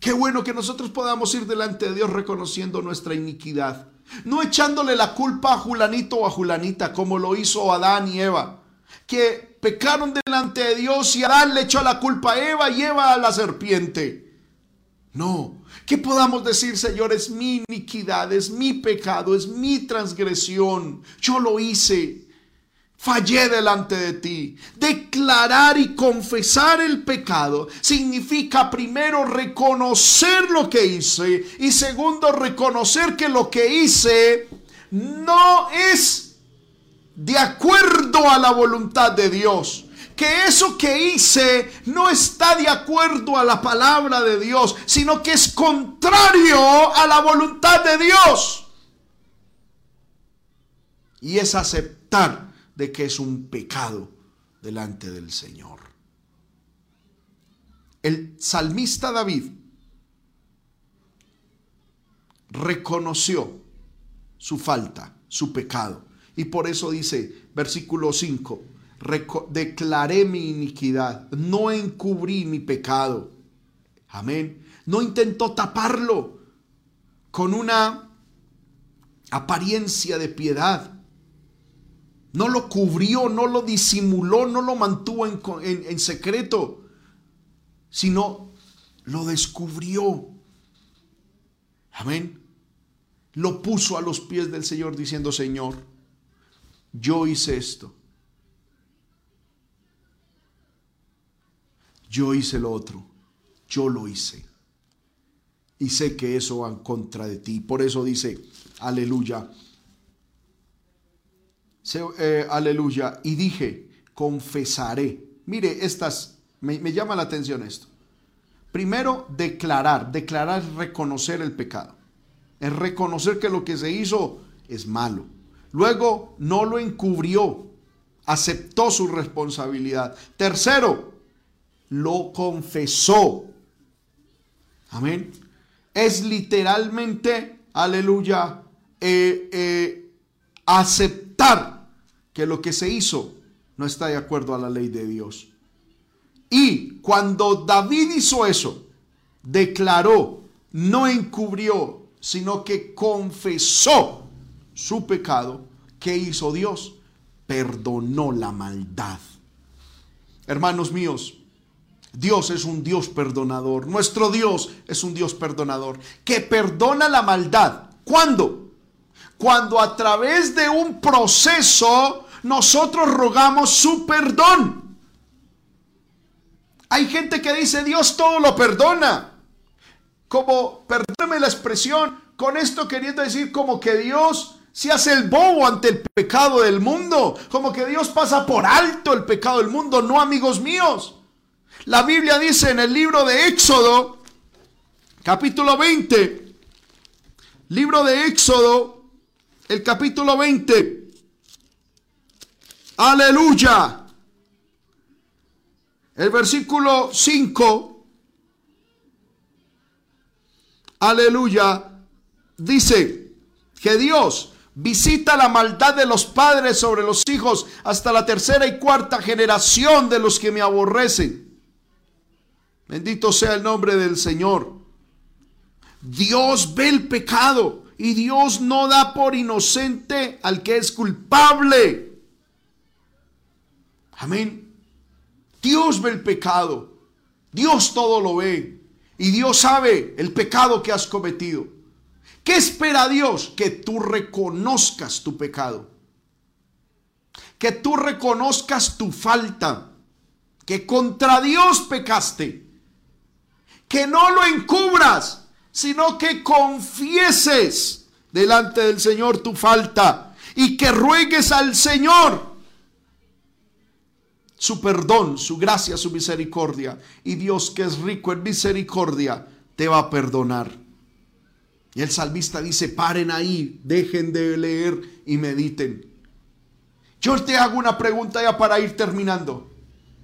S1: Qué bueno que nosotros podamos ir delante de Dios reconociendo nuestra iniquidad. No echándole la culpa a Julanito o a Julanita como lo hizo Adán y Eva. Que pecaron delante de Dios y Adán le echó la culpa a Eva y Eva a la serpiente. No, que podamos decir, Señor, es mi iniquidad, es mi pecado, es mi transgresión. Yo lo hice fallé delante de ti. Declarar y confesar el pecado significa primero reconocer lo que hice y segundo reconocer que lo que hice no es de acuerdo a la voluntad de Dios. Que eso que hice no está de acuerdo a la palabra de Dios, sino que es contrario a la voluntad de Dios. Y es aceptar de que es un pecado delante del Señor. El salmista David reconoció su falta, su pecado. Y por eso dice, versículo 5, declaré mi iniquidad, no encubrí mi pecado. Amén. No intentó taparlo con una apariencia de piedad no lo cubrió, no lo disimuló, no lo mantuvo en, secreto, sino lo descubrió. Amén. Lo puso a los pies del Señor diciendo, Señor, yo hice esto. Yo hice lo otro. Yo lo hice. Y sé que eso va en contra de ti. Por eso dice, aleluya eh, aleluya, y dije, confesaré. Mire, estas, me, me llama la atención esto. Primero, declarar. Declarar es reconocer el pecado. Es reconocer que lo que se hizo es malo. Luego, no lo encubrió. Aceptó su responsabilidad. Tercero, lo confesó. Amén. Es literalmente, aleluya, eh, eh, aceptar que lo que se hizo no está de acuerdo a la ley de Dios. Y cuando David hizo eso, declaró, no encubrió, sino que confesó su pecado, ¿qué hizo Dios? Perdonó la maldad. Hermanos míos, Dios es un Dios perdonador. Nuestro Dios es un Dios perdonador que perdona la maldad. ¿Cuándo? Cuando a través de un proceso nosotros rogamos su perdón. Hay gente que dice, Dios todo lo perdona. Como, perdóneme la expresión, con esto queriendo decir como que Dios se hace el bobo ante el pecado del mundo, como que Dios pasa por alto el pecado del mundo, no amigos míos. La Biblia dice en el libro de Éxodo, capítulo 20, libro de Éxodo, el capítulo 20, Aleluya. El versículo 5. Aleluya. Dice, que Dios visita la maldad de los padres sobre los hijos hasta la tercera y cuarta generación de los que me aborrecen. Bendito sea el nombre del Señor. Dios ve el pecado y Dios no da por inocente al que es culpable. Amén. Dios ve el pecado. Dios todo lo ve. Y Dios sabe el pecado que has cometido. ¿Qué espera Dios? Que tú reconozcas tu pecado. Que tú reconozcas tu falta. Que contra Dios pecaste. Que no lo encubras, sino que confieses delante del Señor tu falta y que ruegues al Señor su perdón, su gracia, su misericordia. Y Dios que es rico en misericordia, te va a perdonar. Y el salmista dice, paren ahí, dejen de leer y mediten. Yo te hago una pregunta ya para ir terminando.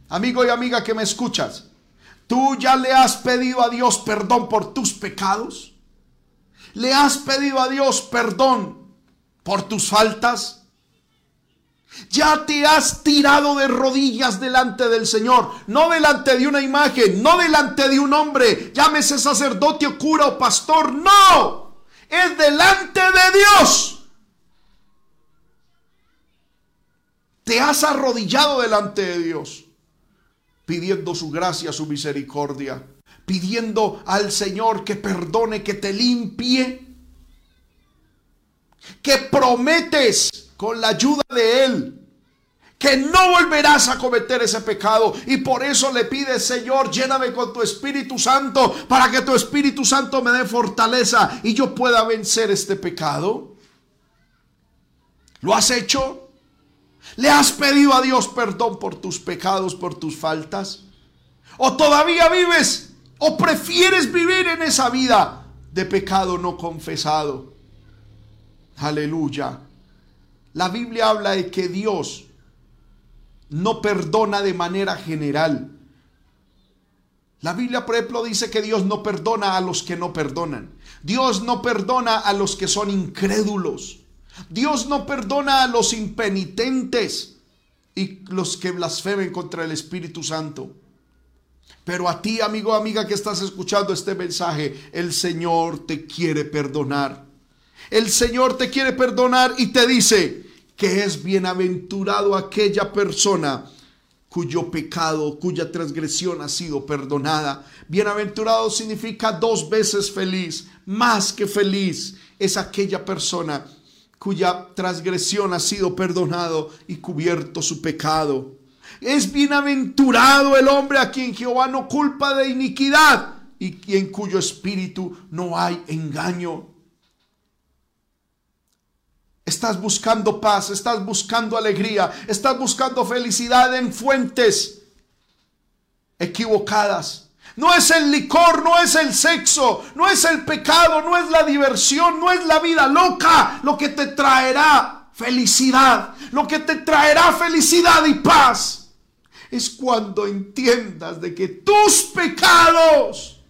S1: Amigo y amiga que me escuchas, ¿tú ya le has pedido a Dios perdón por tus pecados? ¿Le has pedido a Dios perdón por tus faltas? Ya te has tirado de rodillas delante del Señor, no delante de una imagen, no delante de un hombre, llámese sacerdote o cura o pastor, no, es delante de Dios. Te has arrodillado delante de Dios, pidiendo su gracia, su misericordia, pidiendo al Señor que perdone, que te limpie, que prometes con la ayuda de Él que no volverás a cometer ese pecado. Y por eso le pide, Señor, lléname con tu Espíritu Santo para que tu Espíritu Santo me dé fortaleza y yo pueda vencer este pecado. ¿Lo has hecho? ¿Le has pedido a Dios perdón por tus pecados, por tus faltas? ¿O todavía vives o prefieres vivir en esa vida de pecado no confesado? Aleluya. La Biblia habla de que Dios no perdona de manera general. La Biblia, por ejemplo, dice que Dios no perdona a los que no perdonan. Dios no perdona a los que son incrédulos. Dios no perdona a los impenitentes y los que blasfemen contra el Espíritu Santo. Pero a ti, amigo amiga que estás escuchando este mensaje, el Señor te quiere perdonar. El Señor te quiere perdonar y te dice, que es bienaventurado aquella persona cuyo pecado, cuya transgresión ha sido perdonada. Bienaventurado significa dos veces feliz, más que feliz es aquella persona cuya transgresión ha sido perdonado y cubierto su pecado. Es bienaventurado el hombre a quien Jehová no culpa de iniquidad y en cuyo espíritu no hay engaño. Estás buscando paz, estás buscando alegría, estás buscando felicidad en fuentes equivocadas. No es el licor, no es el sexo, no es el pecado, no es la diversión, no es la vida loca lo que te traerá felicidad. Lo que te traerá felicidad y paz es cuando entiendas de que tus pecados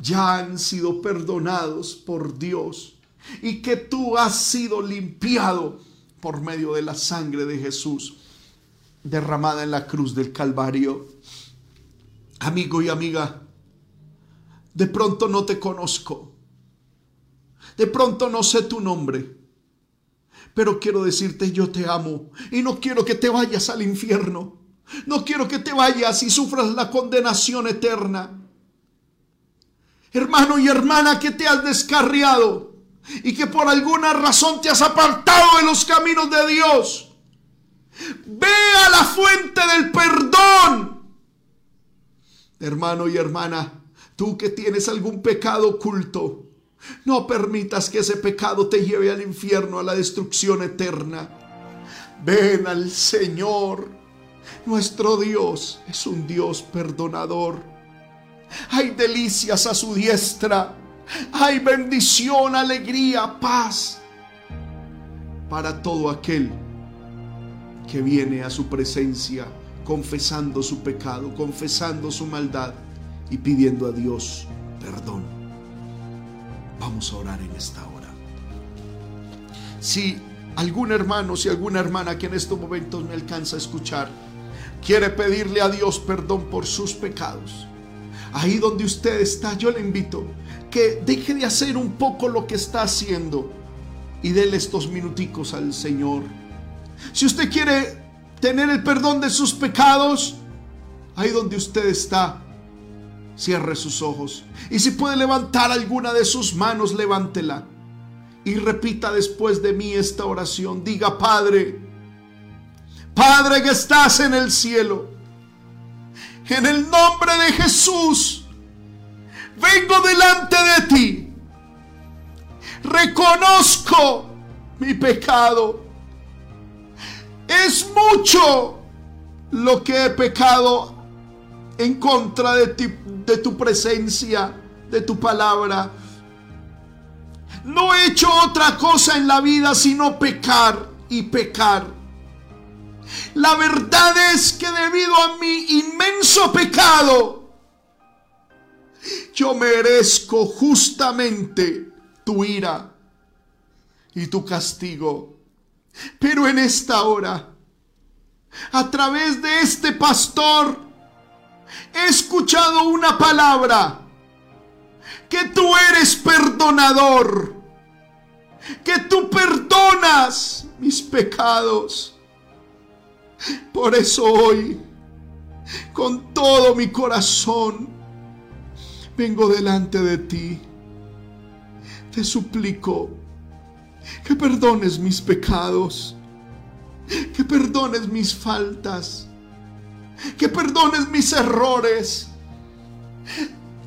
S1: ya han sido perdonados por Dios y que tú has sido limpiado por medio de la sangre de Jesús derramada en la cruz del Calvario. Amigo y amiga, de pronto no te conozco, de pronto no sé tu nombre, pero quiero decirte yo te amo y no quiero que te vayas al infierno, no quiero que te vayas y sufras la condenación eterna. Hermano y hermana que te has descarriado, y que por alguna razón te has apartado de los caminos de Dios. Ve a la fuente del perdón. Hermano y hermana, tú que tienes algún pecado oculto, no permitas que ese pecado te lleve al infierno, a la destrucción eterna. Ven al Señor. Nuestro Dios es un Dios perdonador. Hay delicias a su diestra hay bendición, alegría, paz para todo aquel que viene a su presencia confesando su pecado, confesando su maldad y pidiendo a Dios perdón. Vamos a orar en esta hora. Si algún hermano, si alguna hermana que en estos momentos me alcanza a escuchar, quiere pedirle a Dios perdón por sus pecados, ahí donde usted está, yo le invito que deje de hacer un poco lo que está haciendo y déle estos minuticos al Señor. Si usted quiere tener el perdón de sus pecados, ahí donde usted está, cierre sus ojos. Y si puede levantar alguna de sus manos, levántela. Y repita después de mí esta oración. Diga, Padre, Padre que estás en el cielo, en el nombre de Jesús, vengo delante de ti reconozco mi pecado. Es mucho lo que he pecado en contra de, ti, de tu presencia, de tu palabra. No he hecho otra cosa en la vida sino pecar y pecar. La verdad es que debido a mi inmenso pecado, yo merezco justamente tu ira y tu castigo. Pero en esta hora, a través de este pastor, he escuchado una palabra, que tú eres perdonador, que tú perdonas mis pecados. Por eso hoy, con todo mi corazón, vengo delante de ti te suplico que perdones mis pecados, que perdones mis faltas, que perdones mis errores.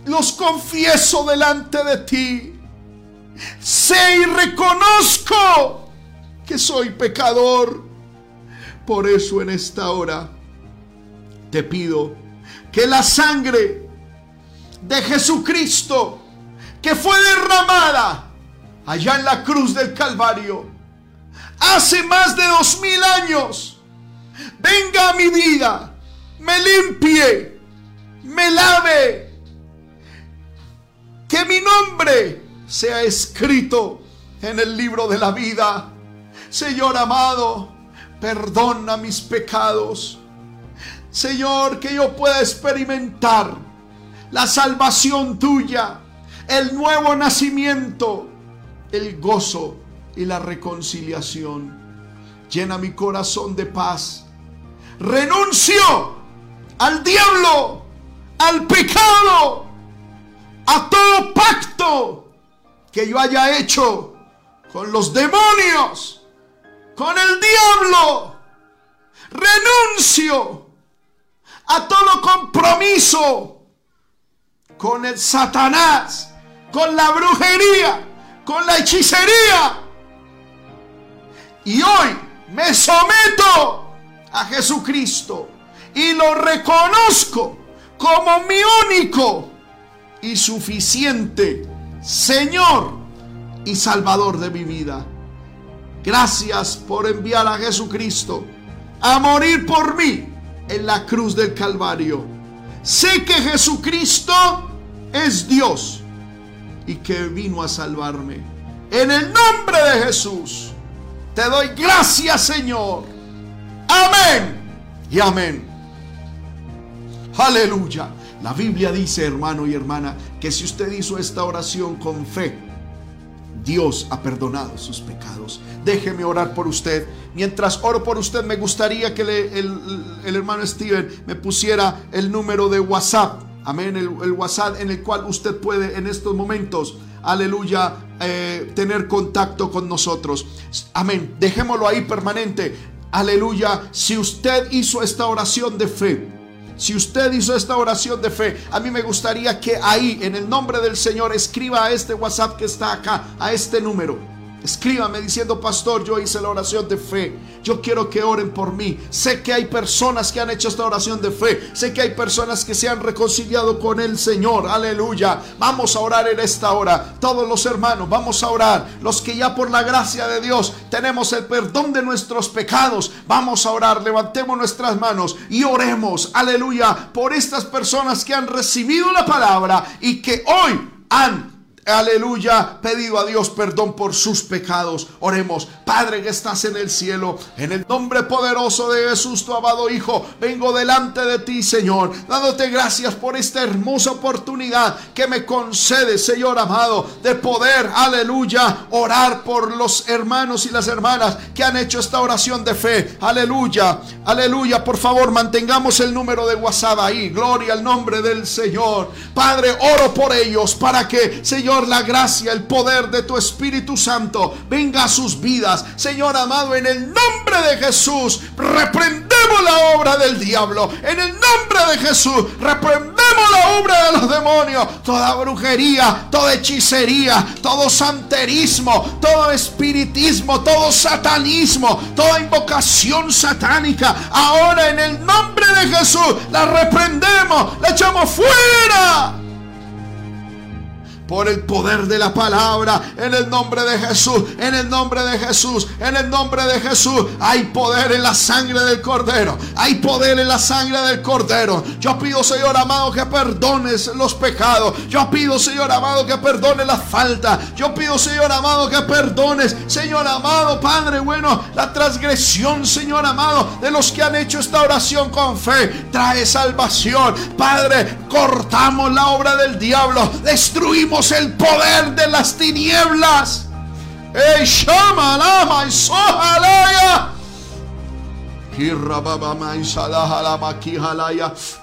S1: Los confieso delante de ti. Sé y reconozco que soy pecador. Por eso en esta hora te pido que la sangre de Jesucristo que fue derramada allá en la cruz del Calvario hace más de dos mil años, venga a mi vida, me limpie, me lave, que mi nombre sea escrito en el libro de la vida. Señor amado, perdona mis pecados. Señor, que yo pueda experimentar la salvación tuya el nuevo nacimiento, el gozo y la reconciliación. Llena mi corazón de paz. Renuncio al diablo, al pecado, a todo pacto que yo haya hecho con los demonios, con el diablo. Renuncio a todo compromiso con el Satanás con la brujería, con la hechicería. Y hoy me someto a Jesucristo y lo reconozco como mi único y suficiente Señor y Salvador de mi vida. Gracias por enviar a Jesucristo a morir por mí en la cruz del Calvario. Sé que Jesucristo es Dios y que vino a salvarme. En el nombre de Jesús, te doy gracias Señor. Amén y amén. Aleluya. La Biblia dice, hermano y hermana, que si usted hizo esta oración con fe, Dios ha perdonado sus pecados. Déjeme orar por usted. Mientras oro por usted, me gustaría que el, el hermano Steven me pusiera el número de WhatsApp Amén. El, WhatsApp en el cual usted puede en estos momentos, aleluya, eh, tener contacto con nosotros. Amén. Dejémoslo ahí permanente. Aleluya. Si usted hizo esta oración de fe. Si usted hizo esta oración de fe, a mí me gustaría que ahí, en el nombre del Señor, escriba a este WhatsApp que está acá, a este número Escríbame diciendo, pastor, yo hice la oración de fe. Yo quiero que oren por mí. Sé que hay personas que han hecho esta oración de fe. Sé que hay personas que se han reconciliado con el Señor. Aleluya. Vamos a orar en esta hora. Todos los hermanos, vamos a orar. Los que ya por la gracia de Dios tenemos el perdón de nuestros pecados. Vamos a orar. Levantemos nuestras manos y oremos. Aleluya. Por estas personas que han recibido la palabra y que hoy han aleluya, pedido a Dios perdón por sus pecados. Oremos, Padre que estás en el cielo, en el nombre poderoso de Jesús, tu amado Hijo, vengo delante de ti, Señor, dándote gracias por esta hermosa oportunidad que me concede, Señor amado, de poder, aleluya, orar por los hermanos y las hermanas que han hecho esta oración de fe. Aleluya, aleluya, por favor, mantengamos el número de WhatsApp ahí. Gloria al nombre del Señor. Padre, oro por ellos para que, Señor, la gracia, el poder de tu Espíritu Santo venga a sus vidas. Señor amado, en el nombre de Jesús, reprendemos la obra del diablo. En el nombre de Jesús, reprendemos la obra de los demonios. Toda brujería, toda hechicería, todo santerismo, todo espiritismo, todo satanismo, toda invocación satánica. Ahora en el nombre de Jesús, la reprendemos, la echamos fuera por el poder de la palabra, en el nombre de Jesús, en el nombre de Jesús, en el nombre de Jesús. Hay poder en la sangre del Cordero, hay poder en la sangre del Cordero. Yo pido, Señor amado, que perdones los pecados. Yo pido, Señor amado, que perdones la falta. Yo pido, Señor amado, que perdones, Señor amado, Padre bueno, la transgresión, Señor amado, de los que han hecho esta oración con fe. Trae salvación. Padre, cortamos la obra del diablo, destruimos el poder de las tinieblas.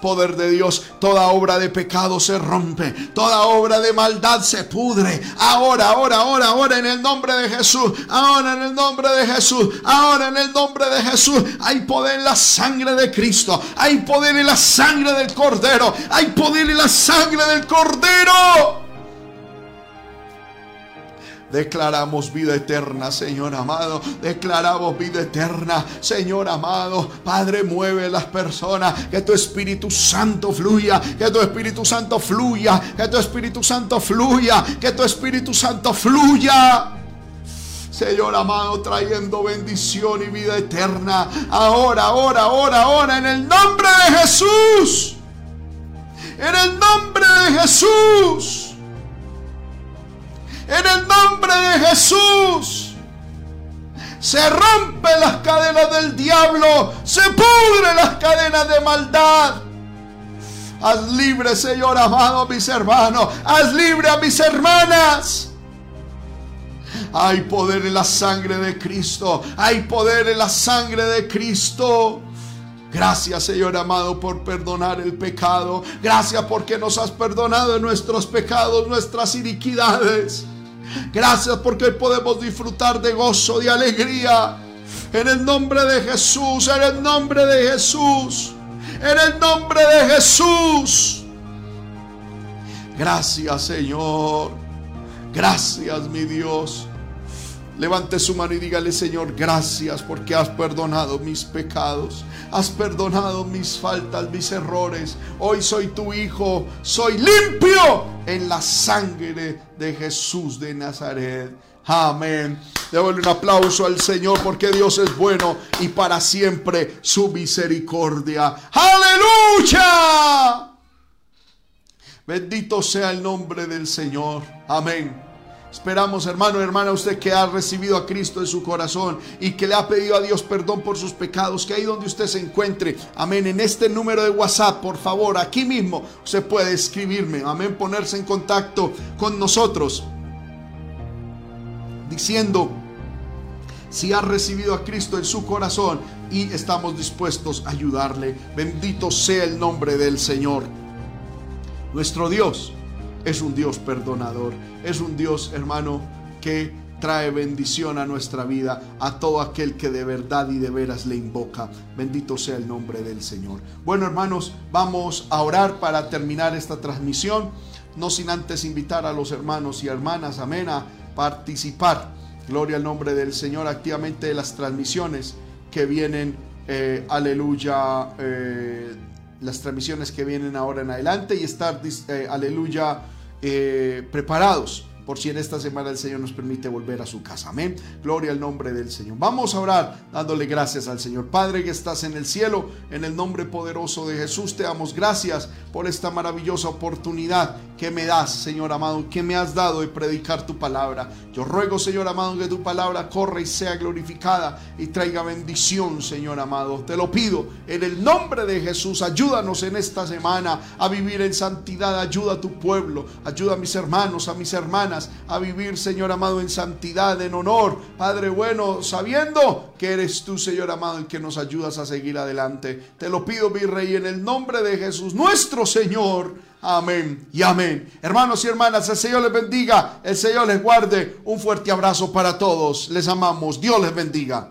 S1: Poder de Dios, toda obra de pecado se rompe, toda obra de maldad se pudre. Ahora, ahora, ahora, ahora en el nombre de Jesús, ahora en el nombre de Jesús, ahora en el nombre de Jesús. Hay poder en la sangre de Cristo, hay poder en la sangre del Cordero, hay poder en la sangre del Cordero. Declaramos vida eterna, Señor amado. Declaramos vida eterna, Señor amado. Padre, mueve las personas. Que tu Espíritu Santo fluya. Que tu Espíritu Santo fluya. Que tu Espíritu Santo fluya. Que tu Espíritu Santo fluya. Señor amado, trayendo bendición y vida eterna. Ahora, ahora, ahora, ahora, en el nombre de Jesús. En el nombre de Jesús. En el nombre de Jesús. Se rompen las cadenas del diablo. Se pudren las cadenas de maldad. Haz libre, Señor amado, mis hermanos. Haz libre a mis hermanas. Hay poder en la sangre de Cristo. Hay poder en la sangre de Cristo. Gracias Señor amado por perdonar el pecado. Gracias porque nos has perdonado nuestros pecados, nuestras iniquidades. Gracias porque hoy podemos disfrutar de gozo, de alegría. En el nombre de Jesús, en el nombre de Jesús, en el nombre de Jesús. Gracias Señor. Gracias mi Dios. Levante su mano y dígale, Señor, gracias porque has perdonado mis pecados, has perdonado mis faltas, mis errores. Hoy soy tu hijo, soy limpio en la sangre de Jesús de Nazaret. Amén. Démosle un aplauso al Señor porque Dios es bueno y para siempre su misericordia. Aleluya. Bendito sea el nombre del Señor. Amén. Esperamos, hermano, hermana, usted que ha recibido a Cristo en su corazón y que le ha pedido a Dios perdón por sus pecados, que ahí donde usted se encuentre, amén, en este número de WhatsApp, por favor, aquí mismo, usted puede escribirme, amén, ponerse en contacto con nosotros, diciendo si ha recibido a Cristo en su corazón y estamos dispuestos a ayudarle. Bendito sea el nombre del Señor. Nuestro Dios es un Dios perdonador, es un Dios, hermano, que trae bendición a nuestra vida, a todo aquel que de verdad y de veras le invoca. Bendito sea el nombre del Señor. Bueno, hermanos, vamos a orar para terminar esta transmisión, no sin antes invitar a los hermanos y hermanas, amén, a participar. Gloria al nombre del Señor activamente de las transmisiones que vienen, eh, aleluya, eh, las transmisiones que vienen ahora en adelante y estar, eh, aleluya, eh, preparados por si en esta semana el Señor nos permite volver a su casa. Amén. Gloria al nombre del Señor. Vamos a orar dándole gracias al Señor. Padre que estás en el cielo, en el nombre poderoso de Jesús, te damos gracias por esta maravillosa oportunidad que me das, Señor amado, que me has dado de predicar tu palabra. Yo ruego, Señor amado, que tu palabra corra y sea glorificada y traiga bendición, Señor amado. Te lo pido en el nombre de Jesús. Ayúdanos en esta semana a vivir en santidad. Ayuda a tu pueblo. Ayuda a mis hermanos, a mis hermanas a vivir, Señor amado, en santidad, en honor. Padre bueno, sabiendo que eres tú, Señor amado, el que nos ayudas a seguir adelante. Te lo pido, mi Rey, en el nombre de Jesús, nuestro Señor. Amén y amén. Hermanos y hermanas, el Señor les bendiga, el Señor les guarde. Un fuerte abrazo para todos. Les amamos. Dios les bendiga.